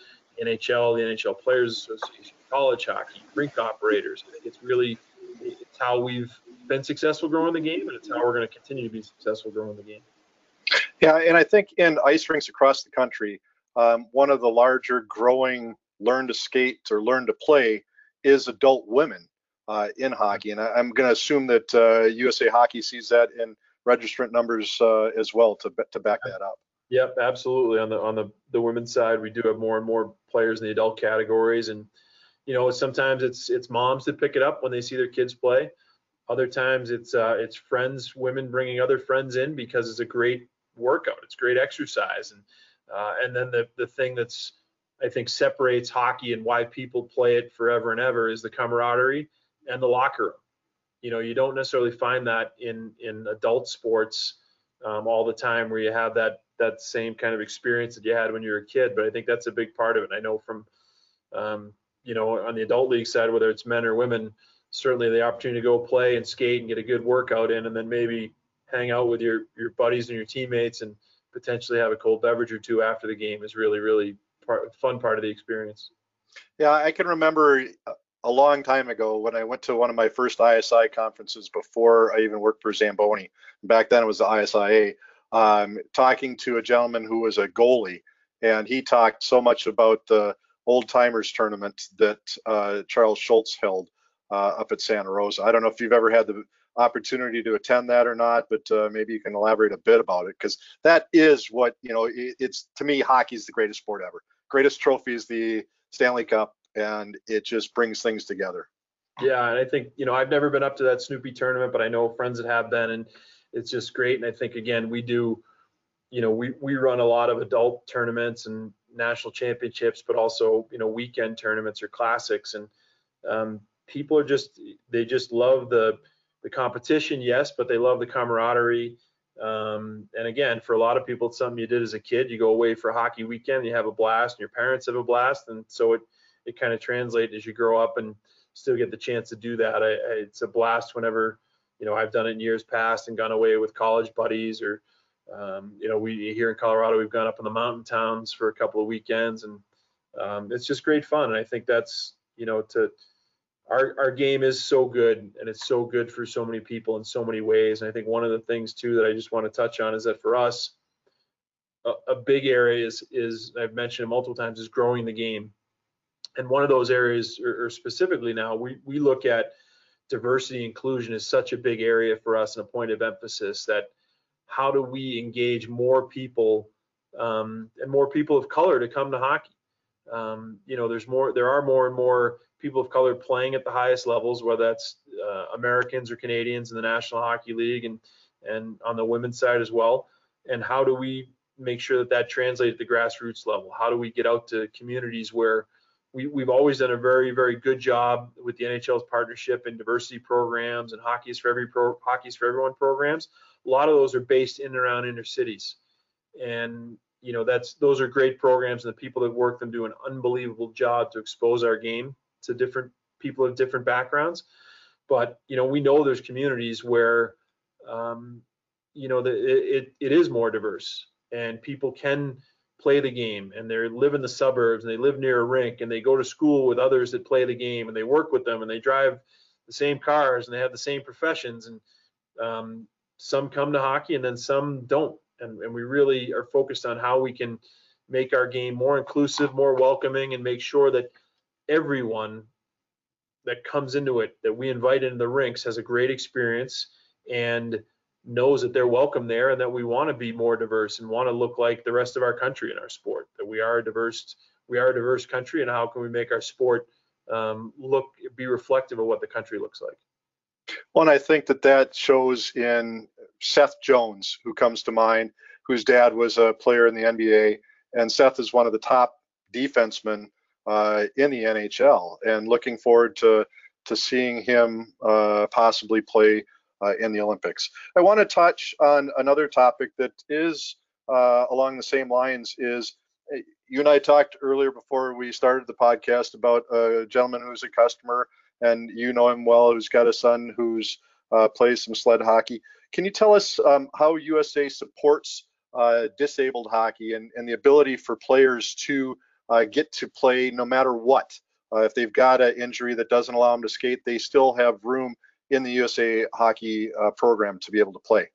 NHL, the NHL Players Association, college hockey, rink operators. I think it's really it's how we've been successful growing the game, and it's how we're going to continue to be successful growing the game. Yeah, and I think in ice rinks across the country, um, one of the larger growing learn to skate or learn to play is adult women uh, in hockey, and I, am going to assume that uh, USA Hockey sees that in registrant numbers uh, as well to to back that up. Yep, absolutely. On the on the the women's side, we do have more and more players in the adult categories, and you know sometimes it's it's moms that pick it up when they see their kids play. Other times it's uh, it's friends, women bringing other friends in because it's a great workout. It's great exercise, and uh, and then the the thing that's I think separates hockey and why people play it forever and ever is the camaraderie and the locker room. You know, you don't necessarily find that in in adult sports um, all the time where you have that that same kind of experience that you had when you were a kid. But I think that's a big part of it. I know from um, you know on the adult league side, whether it's men or women, certainly the opportunity to go play and skate and get a good workout in, and then maybe hang out with your your buddies and your teammates and potentially have a cold beverage or two after the game is really really part fun part of the experience. Yeah, I can remember a long time ago when I went to one of my first ISI conferences before I even worked for Zamboni. Back then it was the ISIA. Um, talking to a gentleman who was a goalie, and he talked so much about the old timers tournament that uh, Charles Schulz held uh, up at Santa Rosa. I don't know if you've ever had the opportunity to attend that or not, but uh, maybe you can elaborate a bit about it because that is what you know. It, it's to me, hockey is the greatest sport ever. Greatest trophy is the Stanley Cup, and it just brings things together. Yeah, and I think you know I've never been up to that Snoopy tournament, but I know friends that have been, and it's just great. And I think again we do, you know, we we run a lot of adult tournaments and national championships, but also you know weekend tournaments or classics, and um, people are just they just love the the competition, yes, but they love the camaraderie. Um, and again, for a lot of people, it's something you did as a kid. You go away for hockey weekend, you have a blast, and your parents have a blast, and so it it kind of translates as you grow up and still get the chance to do that. I, I, it's a blast whenever you know I've done it in years past and gone away with college buddies or um, you know we here in Colorado we've gone up in the mountain towns for a couple of weekends and um, it's just great fun. And I think that's you know to our, our game is so good and it's so good for so many people in so many ways. And I think one of the things too that I just want to touch on is that for us, a, a big area is, is I've mentioned multiple times is growing the game. And one of those areas, or, or specifically now, we, we look at diversity inclusion is such a big area for us and a point of emphasis that how do we engage more people um, and more people of color to come to hockey? Um, you know, there's more, there are more and more people of color playing at the highest levels, whether that's uh, Americans or Canadians in the National Hockey League and and on the women's side as well. And how do we make sure that that translates at the grassroots level? How do we get out to communities where we, we've always done a very, very good job with the NHL's partnership and diversity programs and hockey's for every pro, hockey's for everyone programs. A lot of those are based in and around inner cities, and you know that's those are great programs, and the people that work them do an unbelievable job to expose our game to different people of different backgrounds. But you know, we know there's communities where um, you know the, it it is more diverse and people can play the game and they live in the suburbs and they live near a rink and they go to school with others that play the game and they work with them and they drive the same cars and they have the same professions and um, some come to hockey and then some don't and, and we really are focused on how we can make our game more inclusive more welcoming and make sure that everyone that comes into it that we invite into the rinks has a great experience and knows that they're welcome there and that we want to be more diverse and want to look like the rest of our country in our sport that we are a diverse we are a diverse country and how can we make our sport um, look be reflective of what the country looks like. Well and i think that that shows in seth jones who comes to mind whose dad was a player in the nba and seth is one of the top defensemen uh, in the NHL, and looking forward to to seeing him uh, possibly play uh, in the Olympics. I want to touch on another topic that is uh, along the same lines. Is uh, you and I talked earlier before we started the podcast about a gentleman who's a customer, and you know him well, who's got a son who's uh, plays some sled hockey. can you tell us um, how USA supports disabled hockey and, and the ability for players to uh, get to play no matter what? Uh, if they've got an injury that doesn't allow them to skate, they still have room in the USA hockey uh, program to be able to play.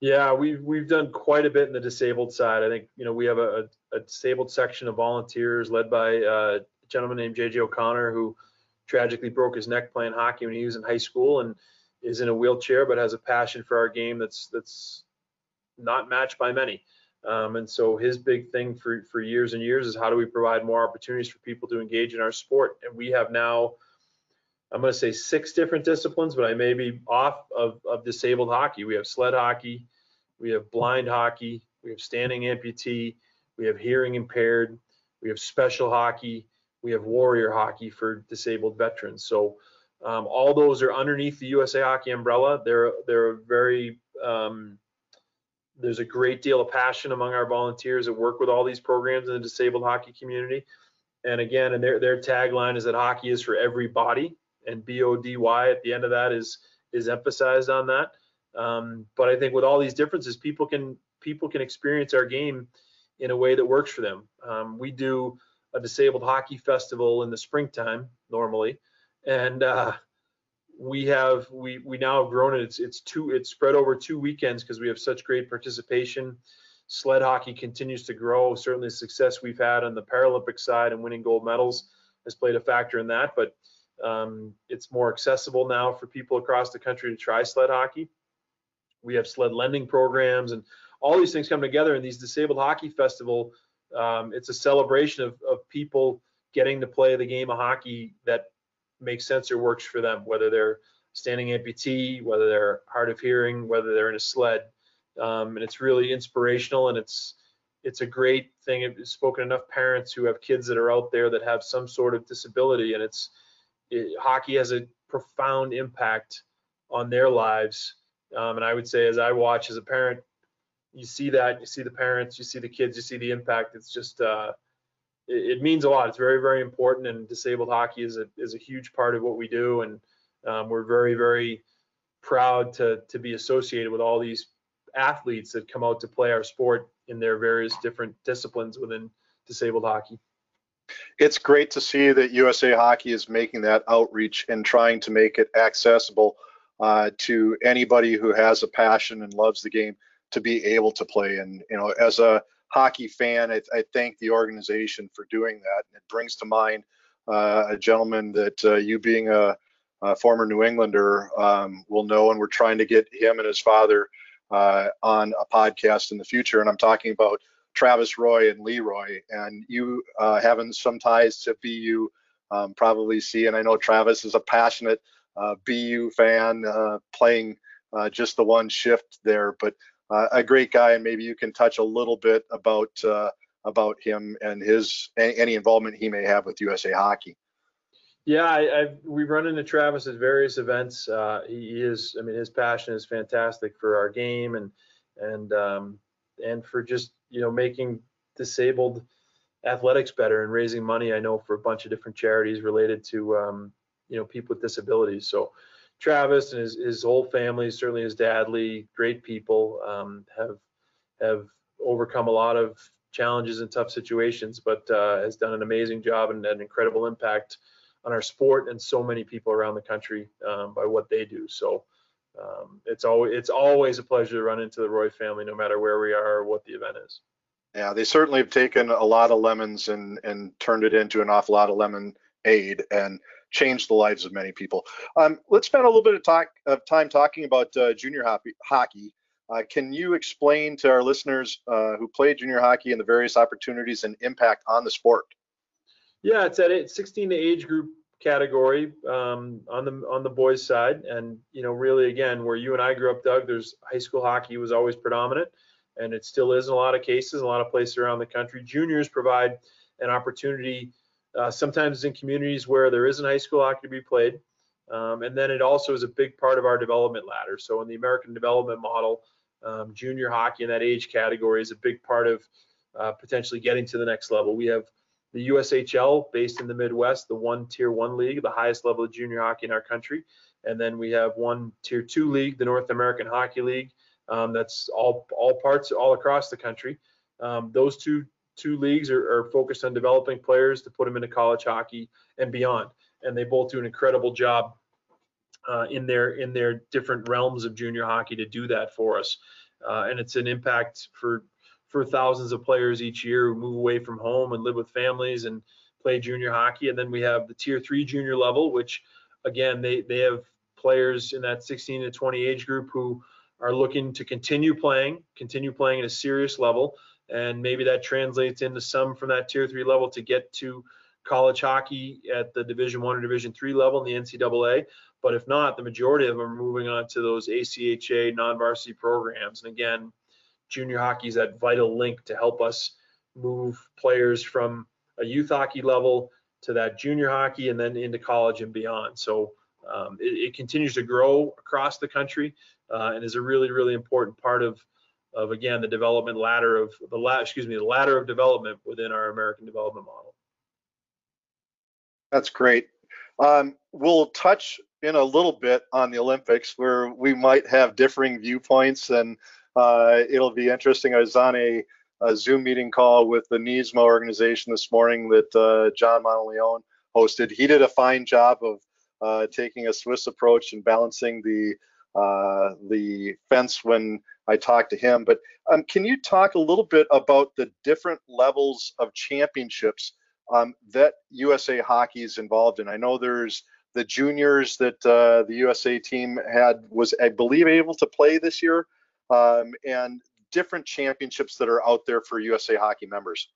Yeah, we've we've done quite a bit in the disabled side. I think you know we have a, a disabled section of volunteers led by uh, a gentleman named JJ O'Connor who tragically broke his neck playing hockey when he was in high school and is in a wheelchair but has a passion for our game that's that's not matched by many. Um, and so his big thing for for years and years is how do we provide more opportunities for people to engage in our sport? And we have now, I'm going to say six different disciplines, but I may be off of, of disabled hockey. We have sled hockey, we have blind hockey, we have standing amputee, we have hearing impaired, we have special hockey, we have warrior hockey for disabled veterans. So um, all those are underneath the USA Hockey umbrella. They're they're very um, there's a great deal of passion among our volunteers that work with all these programs in the disabled hockey community. And again, and their their tagline is that hockey is for everybody, and BODY at the end of that is is emphasized on that. Um, but I think with all these differences, people can people can experience our game in a way that works for them. Um, we do a disabled hockey festival in the springtime normally, and uh, we have we we now have grown it. It's it's two it's spread over two weekends because we have such great participation. Sled hockey continues to grow. Certainly, the success we've had on the Paralympic side and winning gold medals has played a factor in that. But um, it's more accessible now for people across the country to try sled hockey. We have sled lending programs and all these things come together in these disabled hockey festival um, it's a celebration of, of people getting to play the game of hockey that makes sense or works for them, whether they're standing amputee, whether they're hard of hearing, whether they're in a sled. Um, and it's really inspirational and it's it's a great thing. I've spoken enough parents who have kids that are out there that have some sort of disability, and it's it, hockey has a profound impact on their lives. Um, and I would say, as I watch as a parent, you see that, you see the parents, you see the kids, you see the impact. It's just, uh, it, it, means a lot. It's very, very important. And disabled hockey is a, is a huge part of what we do. And um, we're very, very proud to, to be associated with all these athletes that come out to play our sport in their various different disciplines within disabled hockey. It's great to see that USA Hockey is making that outreach and trying to make it accessible uh, to anybody who has a passion and loves the game to be able to play. And you know, as a hockey fan, I, I thank the organization for doing that. And it brings to mind uh, a gentleman that uh, you being a, a, former New Englander um, will know, and we're trying to get him and his father uh, on a podcast in the future. And I'm talking about Travis Roy and Lee Roy, and you uh, having some ties to BU. Um, probably see, and I know Travis is a passionate uh, BU fan, uh, playing just the one shift there. But a great guy, and maybe you can touch a little bit about uh, about him and his any involvement he may have with USA Hockey. Yeah, I, I've, we run into Travis at various events. Uh, he is, I mean, his passion is fantastic for our game and and um, and for just you know making disabled athletics better and raising money. I know for a bunch of different charities related to um, you know people with disabilities. So Travis and his, his whole family, certainly his dad Lee, great people, um, have have overcome a lot of challenges and tough situations, but uh, has done an amazing job and an incredible impact on our sport and so many people around the country um, by what they do. So um, it's always it's always a pleasure to run into the Roy family, no matter where we are or what the event is. Yeah, they certainly have taken a lot of lemons and and turned it into an awful lot of lemon aid and changed the lives of many people. Um, let's spend a little bit of, talk, of time talking about uh, junior hockey. hockey. Uh, can you explain to our listeners uh, who play junior hockey and the various opportunities and impact on the sport? Yeah, it's at 16 to age group category um, on the on the boys side, and you know, really again, where you and I grew up, Doug, there's high school hockey was always predominant, and it still is in a lot of cases, a lot of places around the country. Juniors provide an opportunity uh, sometimes in communities where there isn't high school hockey to be played. Um, and then it also is a big part of our development ladder. So in the American development model, um, junior hockey in that age category is a big part of uh, potentially getting to the next level. We have the USHL based in the Midwest, the one tier one league, the highest level of junior hockey in our country. And then we have one tier two league, the North American Hockey League. Um, that's all all parts all across the country. Um, those two two leagues are, are, focused on developing players to put them into college hockey and beyond. And they both do an incredible job uh, in their in their different realms of junior hockey to do that for us. Uh, and it's an impact for for thousands of players each year who move away from home and live with families and play junior hockey. And then we have the tier three junior level, which again they they have players in that 16 to 20 age group who are looking to continue playing, continue playing at a serious level, and maybe that translates into some from that tier three level to get to college hockey at the Division One or Division Three level in the NCAA. But if not, the majority of them are moving on to those ACHA non-varsity programs. And again, junior hockey is that vital link to help us move players from a youth hockey level to that junior hockey and then into college and beyond. So um, it, it, continues to grow across the country uh, and is a really, really important part of, of again, the development ladder of the la- excuse me, the ladder of development within our American development model. That's great. Um, we'll touch in a little bit on the Olympics where we might have differing viewpoints and uh, it'll be interesting. I was on a, a, Zoom meeting call with the NISMA organization this morning that uh, John Monteleone hosted. He did a fine job of uh, taking a Swiss approach and balancing the uh, the fence when I talked to him. But um, can you talk a little bit about the different levels of championships um, that USA Hockey is involved in? I know there's the juniors that uh, the USA team had was, I believe, able to play this year, um, and different championships that are out there for USA Hockey members.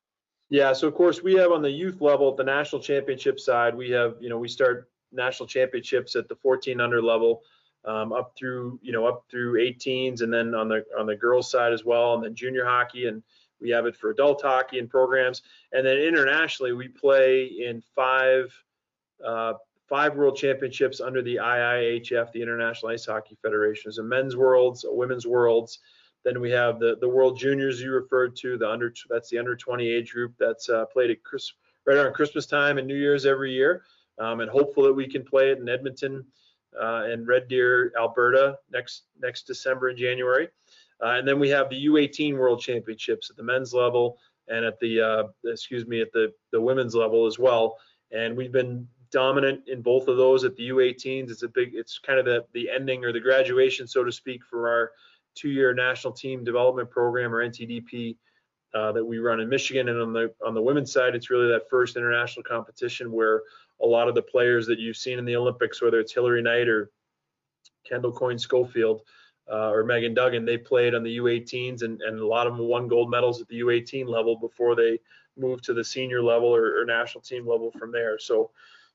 Yeah, so of course we have on the youth level, the national championship side, we have, you know, we start national championships at the 14 under level, um, up through, you know, up through 18s, and then on the on the girls side as well, and then junior hockey, and we have it for adult hockey and programs, and then internationally we play in five uh, five world championships under the IIHF, the International Ice Hockey Federation. There's a men's worlds, a women's worlds. Then we have the the World Juniors you referred to, the under that's the under 20 age group that's uh, played at Chris, right around Christmas time and New Year's every year. Um, and hopeful that we can play it in Edmonton and Red Deer, Alberta next next December and January. Uh, and then we have the U18 World Championships at the men's level and at the uh, excuse me at the the women's level as well. And we've been dominant in both of those at the U18s. It's a big, it's kind of the, the ending or the graduation, so to speak, for our two-year national team development program or NTDP uh, that we run in Michigan. And on the on the women's side, it's really that first international competition where a lot of the players that you've seen in the Olympics, whether it's Hilary Knight or Kendall Coyne Schofield uh, or Megan Duggan, they played on the U18s and, and a lot of them won gold medals at the U18 level before they moved to the senior level or, or national team level from there. So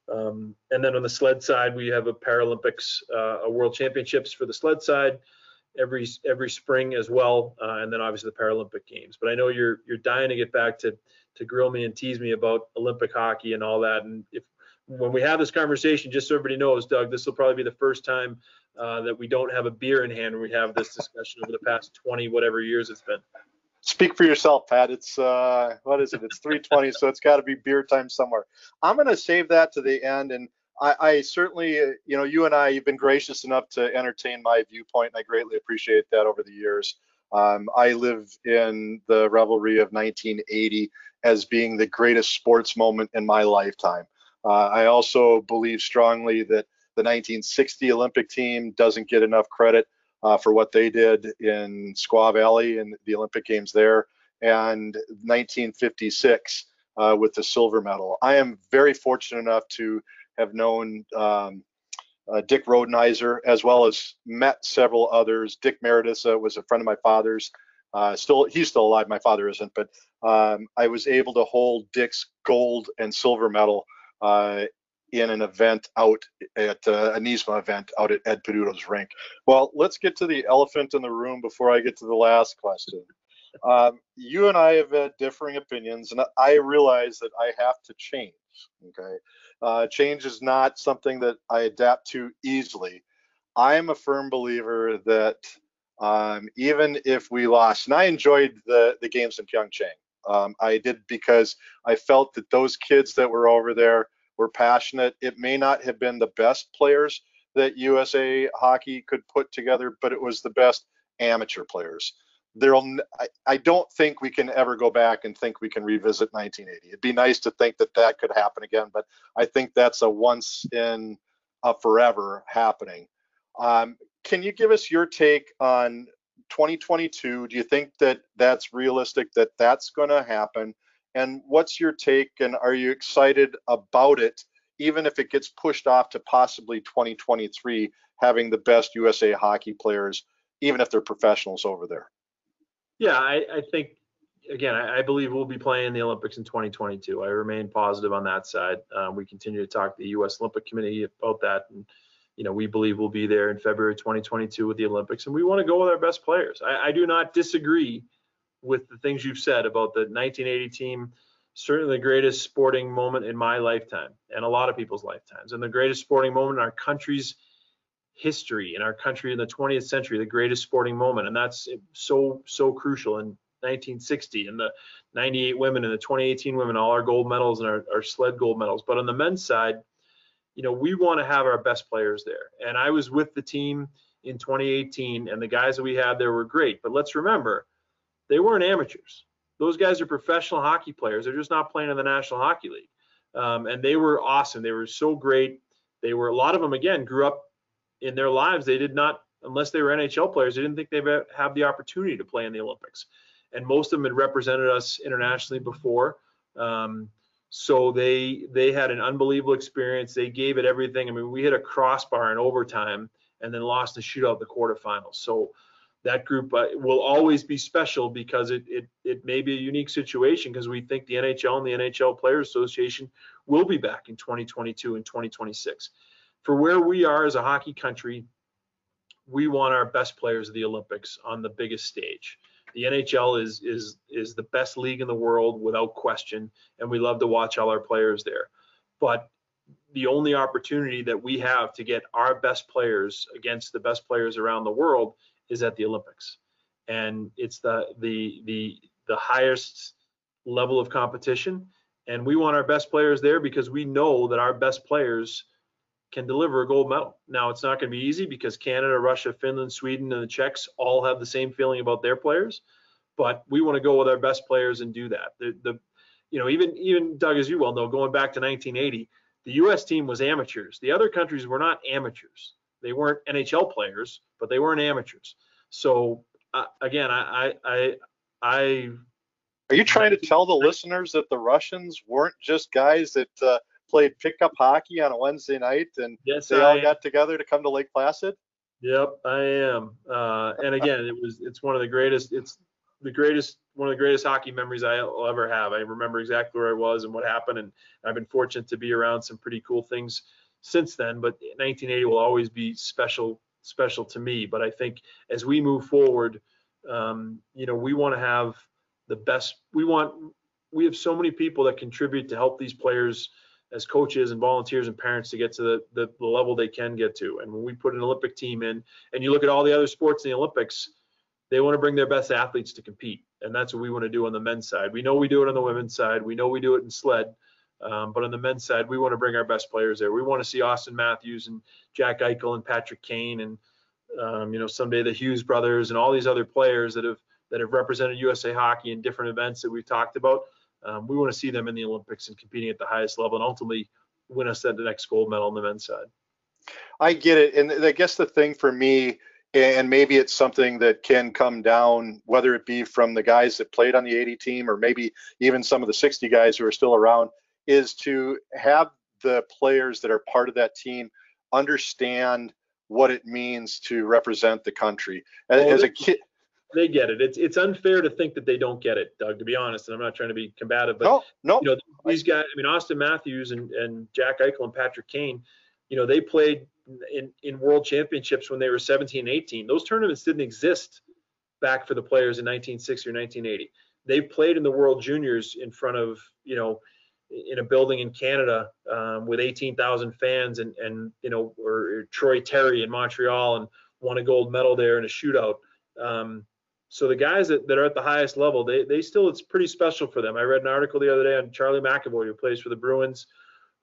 um, and then on the sled side, we have a Paralympics, uh, a World Championships for the sled side every every spring as well, uh, and then obviously the Paralympic Games. But I know you're you're dying to get back to to grill me and tease me about Olympic hockey and all that. And if when we have this conversation, just so everybody knows, Doug, this will probably be the first time uh, that we don't have a beer in hand when we have this discussion over the past 20 whatever years it's been speak for yourself, Pat. It's uh, what is it? It's 3:20, so it's got to be beer time somewhere. I'm going to save that to the end, and I, I, certainly, you know, you and I, you've been gracious enough to entertain my viewpoint, and I greatly appreciate that over the years. Um, I live in the revelry of 1980 as being the greatest sports moment in my lifetime. Uh, I also believe strongly that the 1960 Olympic team doesn't get enough credit uh, for what they did in Squaw Valley in the Olympic Games there, and 1956 uh, with the silver medal. I am very fortunate enough to have known um, uh, Dick Rodenhiser as well as met several others. Dick Meredith uh, was a friend of my father's. Uh, still, he's still alive. My father isn't, but um, I was able to hold Dick's gold and silver medal uh, in an event out at uh, a NISMA event out at Ed Peduto's rink. Well, let's get to the elephant in the room before I get to the last question. Um, you and I have had differing opinions, and I realize that I have to change. Okay, uh, change is not something that I adapt to easily. I am a firm believer that um, even if we lost, and I enjoyed the the games in Pyeongchang. Um, I did because I felt that those kids that were over there were passionate. It may not have been the best players that USA Hockey could put together, but it was the best amateur players. There'll, I, I don't think we can ever go back and think we can revisit 1980. It'd be nice to think that that could happen again, but I think that's a once in a forever happening. Um, can you give us your take on 2022? Do you think that that's realistic that that's going to happen? And what's your take? And are you excited about it, even if it gets pushed off to possibly 2023, having the best USA hockey players, even if they're professionals over there? Yeah, I, I think again, I, I, believe we'll be playing the Olympics in 2022. I remain positive on that side. Um, we continue to talk to the U.S. Olympic Committee about that, and you know, we believe we'll be there in February 2022 with the Olympics, and we want to go with our best players. I, I do not disagree with the things you've said about the 1980 team. Certainly the greatest sporting moment in my lifetime and a lot of people's lifetimes, and the greatest sporting moment in our country's history, in our country in the 20th century, the greatest sporting moment, and that's so so crucial. And 1960 and the 98 women and the 2018 women, all our gold medals and our, our sled gold medals. But on the men's side, you know, we want to have our best players there. And I was with the team in 2018, and the guys that we had there were great. But let's remember, they weren't amateurs. Those guys are professional hockey players. They're just not playing in the National Hockey League. Um, and they were awesome. They were so great. They were a lot of them again grew up in their lives. They did not, unless they were NHL players, they didn't think they would have the opportunity to play in the Olympics and most of them had represented us internationally before. Um, so they they had an unbelievable experience. They gave it everything. I mean, we hit a crossbar in overtime and then lost the shootout the quarterfinals. So that group uh, will always be special because it, it it may be a unique situation because we think the NHL and the NHL Players Association will be back in 2022 and 2026. For where we are as a hockey country, we want our best players of the Olympics on the biggest stage the NHL is is is the best league in the world without question, and we love to watch all our players there. But the only opportunity that we have to get our best players against the best players around the world is at the Olympics, and it's the the the the highest level of competition, and we want our best players there because we know that our best players can deliver a gold medal. Now, it's not going to be easy because Canada, Russia, Finland, Sweden, and the Czechs all have the same feeling about their players, but we want to go with our best players and do that. The, the you know, even even Doug, as you well know, going back to 1980, the U.S. team was amateurs. The other countries were not amateurs. They weren't NHL players, but they weren't amateurs. So uh, again, I, I I are you trying to tell the listeners that the Russians weren't just guys that uh, played pickup hockey on a Wednesday night, and yes, they I all am. got together to come to Lake Placid. Yep, I am. Uh, and again, it was it's one of the greatest. It's the greatest one of the greatest hockey memories I'll ever have. I remember exactly where I was and what happened, and I've been fortunate to be around some pretty cool things since then. But 1980 will always be special special to me. But I think as we move forward, um, you know, we want to have the best. We want we have so many people that contribute to help these players as coaches and volunteers and parents to get to the, the, level they can get to. And when we put an Olympic team in, and you look at all the other sports in the Olympics, they want to bring their best athletes to compete. And that's what we want to do on the men's side. We know we do it on the women's side. We know we do it in sled. Um, but on the men's side, we want to bring our best players there. We want to see Auston Matthews and Jack Eichel and Patrick Kane and um, you know someday the Hughes brothers and all these other players that have that have represented USA Hockey in different events that we've talked about. Um, we want to see them in the Olympics and competing at the highest level and ultimately win us that the next gold medal on the men's side. I get it. And I guess the thing for me, and maybe it's something that can come down, whether it be from the guys that played on the 80 team or maybe even some of the 60 guys who are still around, is to have the players that are part of that team understand what it means to represent the country. As, as a kid, they get it. It's it's unfair to think that they don't get it, Doug. To be honest, and I'm not trying to be combative, but no, no. you know these guys. I mean, Auston Matthews and and Jack Eichel and Patrick Kane. You know, they played in in World Championships when they were 17, 18. Those tournaments didn't exist back for the players in 1960 or 1980. They played in the World Juniors in front of you know in a building in Canada um, with 18,000 fans and and you know or, or Troy Terry in Montreal and won a gold medal there in a shootout. Um, So the guys that, that are at the highest level, they, they still, it's pretty special for them. I read an article the other day on Charlie McAvoy, who plays for the Bruins,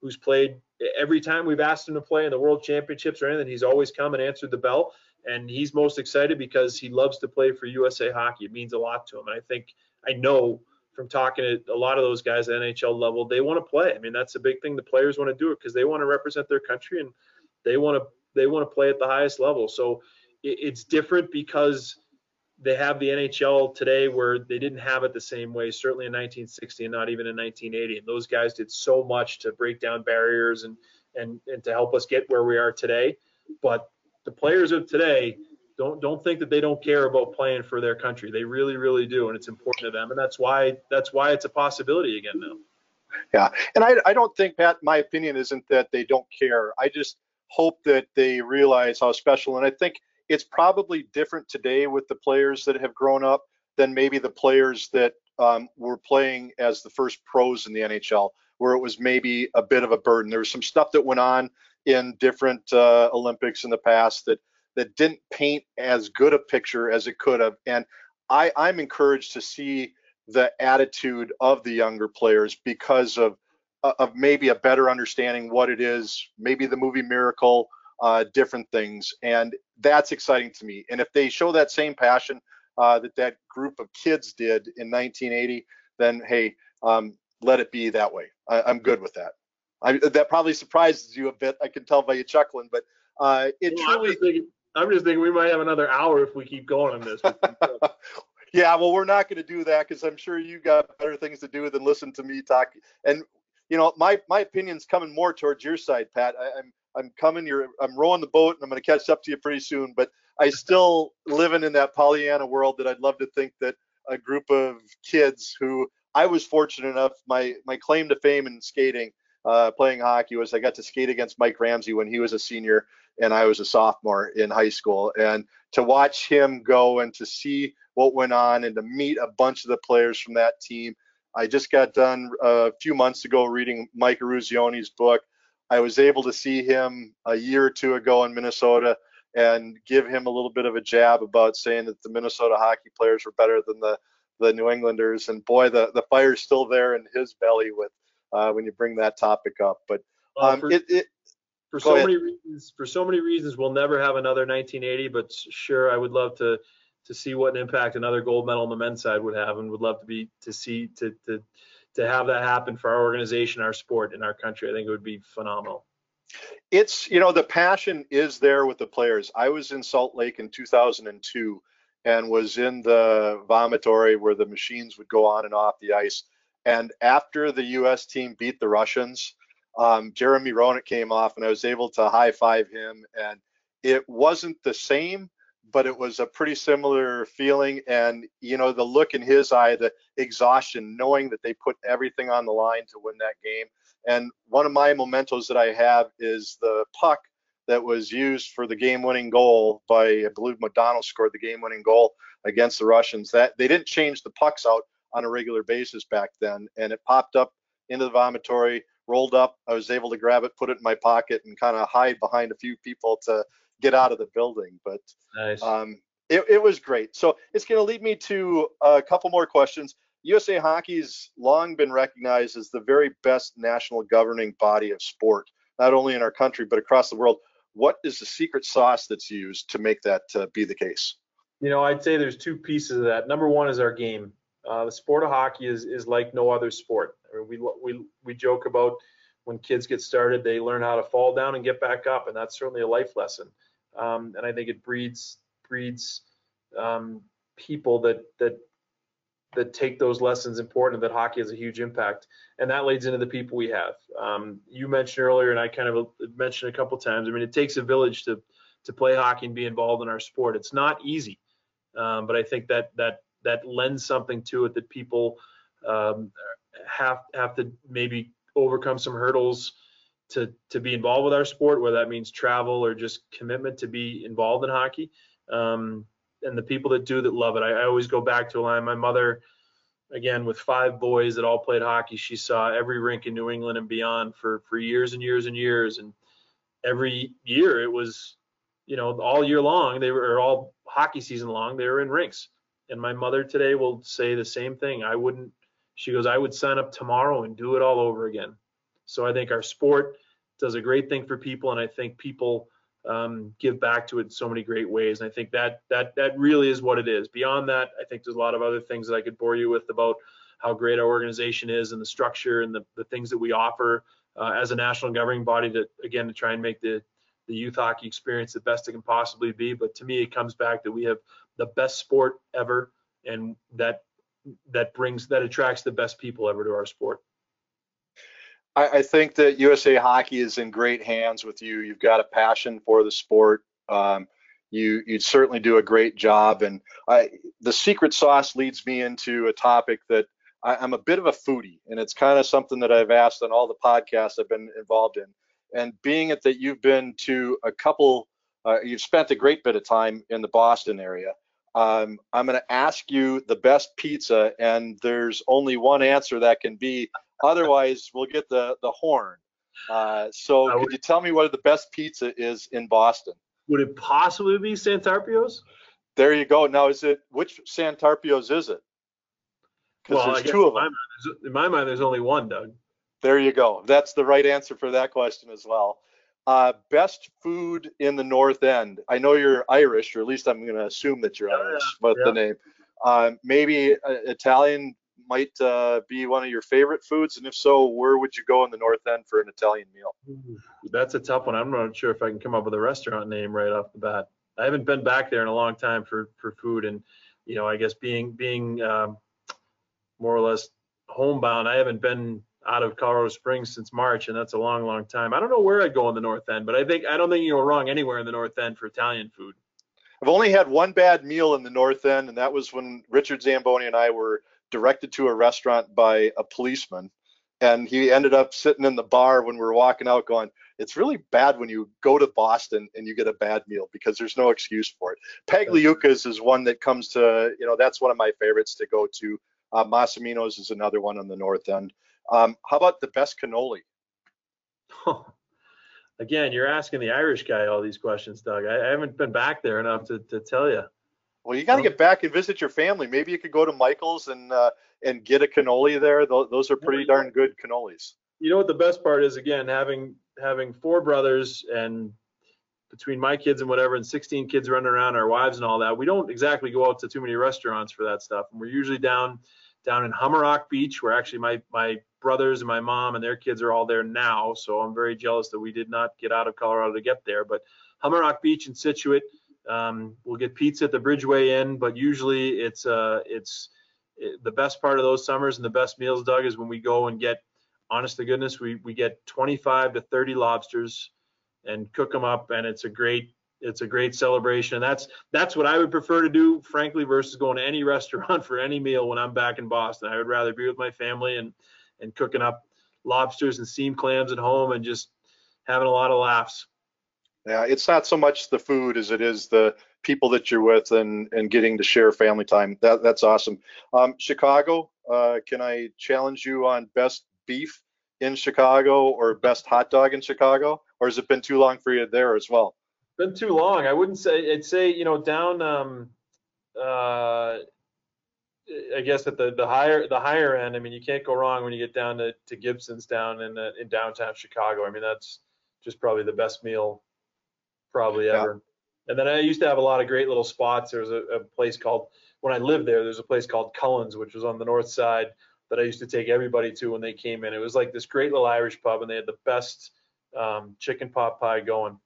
who's played every time we've asked him to play in the world championships or anything, he's always come and answered the bell. And he's most excited because he loves to play for USA hockey. It means a lot to him. And I think, I know from talking to a lot of those guys at NHL level, they want to play. I mean, that's a big thing. The players want to do it because they want to represent their country and they want to they want to play at the highest level. So it, it's different because they have the NHL today where they didn't have it the same way, certainly in 1960 and not even in 1980. And those guys did so much to break down barriers and and and to help us get where we are today. But the players of today don't don't think that they don't care about playing for their country. They really, really do, and it's important to them. And that's why that's why it's a possibility again now. Yeah, and I I don't think Pat. My opinion isn't that they don't care. I just hope that they realize how special. And I think it's probably different today with the players that have grown up than maybe the players that um, were playing as the first pros in the NHL, where it was maybe a bit of a burden. There was some stuff that went on in different uh, Olympics in the past that that didn't paint as good a picture as it could have. And I, I'm encouraged to see the attitude of the younger players because of of maybe a better understanding what it is, maybe the movie Miracle, uh, different things, and that's exciting to me. And if they show that same passion uh, that that group of kids did in 1980, then hey, um, let it be that way. I, am good with that. I, that probably surprises you a bit. I can tell by you chuckling, but uh, it well, truly. I'm just, thinking, I'm just thinking we might have another hour if we keep going on this. yeah, well, we're not going to do that because I'm sure you got better things to do than listen to me talk. And you know, my my opinion's coming more towards your side, Pat. I, I'm I'm coming. You're I'm rowing the boat, and I'm going to catch up to you pretty soon. But I still living in that Pollyanna world that I'd love to think that a group of kids who I was fortunate enough. My my claim to fame in skating, uh, playing hockey, was I got to skate against Mike Ramsey when he was a senior and I was a sophomore in high school. And to watch him go and to see what went on and to meet a bunch of the players from that team I just got done a few months ago reading Mike Eruzione's book. I was able to see him a year or two ago in Minnesota and give him a little bit of a jab about saying that the Minnesota hockey players were better than the the New Englanders. And boy, the the fire's still there in his belly with uh, when you bring that topic up. But um, for, it, it, for so ahead. many reasons, for so many reasons, we'll never have another 1980. But sure, I would love to to see what an impact another gold medal on the men's side would have, and would love to be to see to to to have that happen for our organization, our sport, in our country. I think it would be phenomenal. It's you know the passion is there with the players. I was in Salt Lake in 2002 and was in the vomitory where the machines would go on and off the ice. And after the U.S. team beat the Russians, um, Jeremy Roenick came off, and I was able to high five him. And it wasn't the same, but it was a pretty similar feeling. And, you know, the look in his eye, the exhaustion, knowing that they put everything on the line to win that game. And one of my mementos that I have is the puck that was used for the game-winning goal by, I believe McDonald scored the game-winning goal against the Russians. That they didn't change the pucks out on a regular basis back then, and it popped up into the vomitory, rolled up. I was able to grab it, put it in my pocket, and kind of hide behind a few people to get out of the building. But nice. um, it, it was great. So it's going to lead me to a couple more questions. USA Hockey's long been recognized as the very best national governing body of sport, not only in our country but across the world. What is the secret sauce that's used to make that uh, be the case? You know, I'd say there's two pieces of that. Number one is our game. Uh, the sport of hockey is is like no other sport. I mean, we we we joke about when kids get started, they learn how to fall down and get back up, and that's certainly a life lesson. Um, and I think it breeds breeds um, people that that that take those lessons important that hockey has a huge impact. And that leads into the people we have. Um, you mentioned earlier and i kind of mentioned a couple times i mean it takes a village to to play hockey and be involved in our sport. It's not easy um, but i think that that that lends something to it that people um, have have to maybe overcome some hurdles to to be involved with our sport, whether that means travel or just commitment to be involved in hockey. Um, and the people that do that love it. I, I always go back to a line. My mother, again, with five boys that all played hockey, she saw every rink in New England and beyond for for years and years and years. And every year it was, you know, all year long they were all hockey season long they were in rinks. and my mother today will say the same thing. I wouldn't. She goes, I would sign up tomorrow and do it all over again. So I think our sport does a great thing for people, and I think people um, give back to it in so many great ways. And I think that that that really is what it is. Beyond that, I think there's a lot of other things that I could bore you with about how great our organization is and the structure and the, the things that we offer uh, as a national governing body to again to try and make the the youth hockey experience the best it can possibly be. But to me, it comes back that we have the best sport ever, and that that brings that attracts the best people ever to our sport. I, I think that USA Hockey is in great hands with you. You've got a passion for the sport. Um, you you certainly do a great job, and I, the secret sauce leads me into a topic that I, I'm a bit of a foodie, and it's kind of something that I've asked on all the podcasts I've been involved in. And being it that you've been to a couple, uh, you've spent a great bit of time in the Boston area. Um, I'm going to ask you the best pizza, and there's only one answer that can be. Otherwise, we'll get the the horn. Uh, so, could you tell me what the best pizza is in Boston? Would it possibly be Santarpio's? There you go. Now, is it which Santarpio's is it? Because well, there's two of them. In my, mind, in my mind, there's only one, Doug. There you go. That's the right answer for that question as well. Uh, best food in the North End. I know you're Irish, or at least I'm going to assume that you're yeah, Irish, but yeah. the name. Uh, maybe uh, Italian might uh, be one of your favorite foods, and if so, where would you go in the North End for an Italian meal? That's a tough one. I'm not sure if I can come up with a restaurant name right off the bat. I haven't been back there in a long time for for food, and you know, I guess being being um, more or less homebound, I haven't been out of Colorado Springs since March, and that's a long, long time. I don't know where I'd go in the North End, but I think I don't think you go wrong anywhere in the North End for Italian food. I've only had one bad meal in the North End, and that was when Richard Zamboni and I were directed to a restaurant by a policeman, and he ended up sitting in the bar when we were walking out, going, "It's really bad when you go to Boston and you get a bad meal because there's no excuse for it." Pagliuca's is one that comes to, you know, that's one of my favorites to go to. Uh, Massimino's is another one on the North End. Um, how about the best cannoli? Again, you're asking the Irish guy all these questions, Doug. I, I haven't been back there enough to, to tell you. Well, you got to get back and visit your family. Maybe you could go to Michael's and uh, and get a cannoli there. Those, those are pretty darn good cannolis. You know what the best part is? Again, having having four brothers and between my kids and whatever, and 16 kids running around, our wives and all that, we don't exactly go out to too many restaurants for that stuff. And we're usually down down in Humarock Beach, where actually my my brothers and my mom and their kids are all there now. So I'm very jealous that we did not get out of Colorado to get there. But Humarock Beach in Scituate, um, we'll get pizza at the Bridgeway Inn, but usually it's uh it's it, the best part of those summers and the best meals, Doug, is when we go and get. Honest to goodness, we we get 25 to 30 lobsters and cook them up, and it's a great it's a great celebration. That's that's what I would prefer to do, frankly, versus going to any restaurant for any meal when I'm back in Boston. I would rather be with my family and and cooking up lobsters and steamed clams at home and just having a lot of laughs. Yeah, it's not so much the food as it is the people that you're with and and getting to share family time. That that's awesome. Um, Chicago, uh, can I challenge you on best beef in Chicago or best hot dog in Chicago, or has it been too long for you there as well? been too long. I wouldn't say. I'd say you know down. Um, uh, I guess at the the higher the higher end. I mean, you can't go wrong when you get down to, to Gibson's down in uh, in downtown Chicago. I mean, that's just probably the best meal probably ever. Yeah. And then I used to have a lot of great little spots. There was a, a place called when I lived there. There's a place called Cullen's, which was on the north side that I used to take everybody to when they came in. It was like this great little Irish pub, and they had the best um, chicken pot pie going.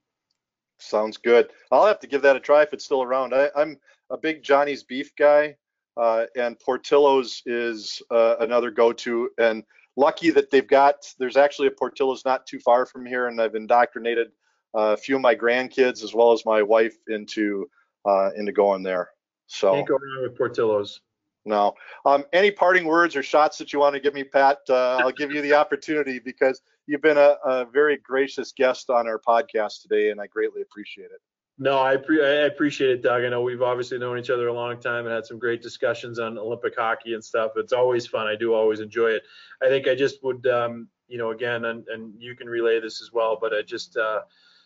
Sounds good. I'll have to give that a try if it's still around. I, am a big Johnny's beef guy, uh, and Portillo's is uh, another go-to. And lucky that they've got. There's actually a Portillo's not too far from here, and I've indoctrinated uh, a few of my grandkids as well as my wife into uh, into going there. So can't go wrong with Portillo's. No. Um, any parting words or shots that you want to give me, Pat? Uh, I'll give you the opportunity because you've been a, a, very gracious guest on our podcast today, and I greatly appreciate it. No, I, pre- I appreciate it, Doug. I know we've obviously known each other a long time and had some great discussions on Olympic hockey and stuff. It's always fun. I do always enjoy it. I think I just would, um, you know, again, and, and you can relay this as well, but I just uh,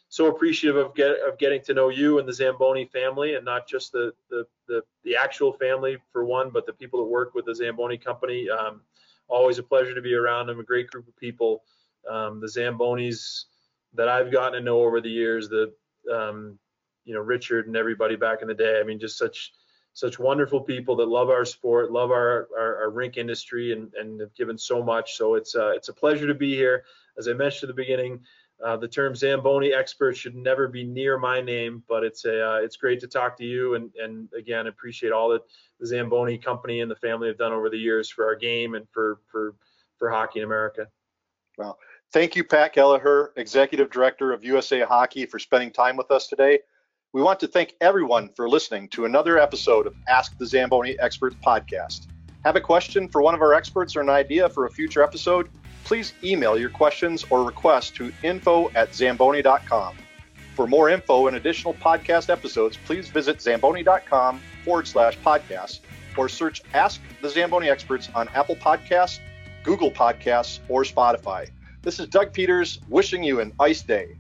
so appreciative of get of getting to know you and the Zamboni family, and not just the the the, the actual family for one, but the people that work with the Zamboni company. Um, always a pleasure to be around them. A great group of people. Um, the Zambonis that I've gotten to know over the years, the um, you know Richard and everybody back in the day. I mean, just such such wonderful people that love our sport, love our, our, our rink industry, and, and have given so much. So it's uh, it's a pleasure to be here. As I mentioned at the beginning, uh, the term Zamboni expert should never be near my name, but it's a uh, it's great to talk to you, and and again appreciate all that the Zamboni company and the family have done over the years for our game and for for for hockey in America. Well, thank you, Pat Kelleher, Executive Director of USA Hockey, for spending time with us today. We want to thank everyone for listening to another episode of Ask the Zamboni Experts podcast. Have a question for one of our experts or an idea for a future episode? Please email your questions or requests to info at zamboni.com. For more info and additional podcast episodes, please visit zamboni.com forward slash podcast or search Ask the Zamboni Experts on Apple Podcasts, Google Podcasts, or Spotify. This is Doug Peters wishing you an ice day.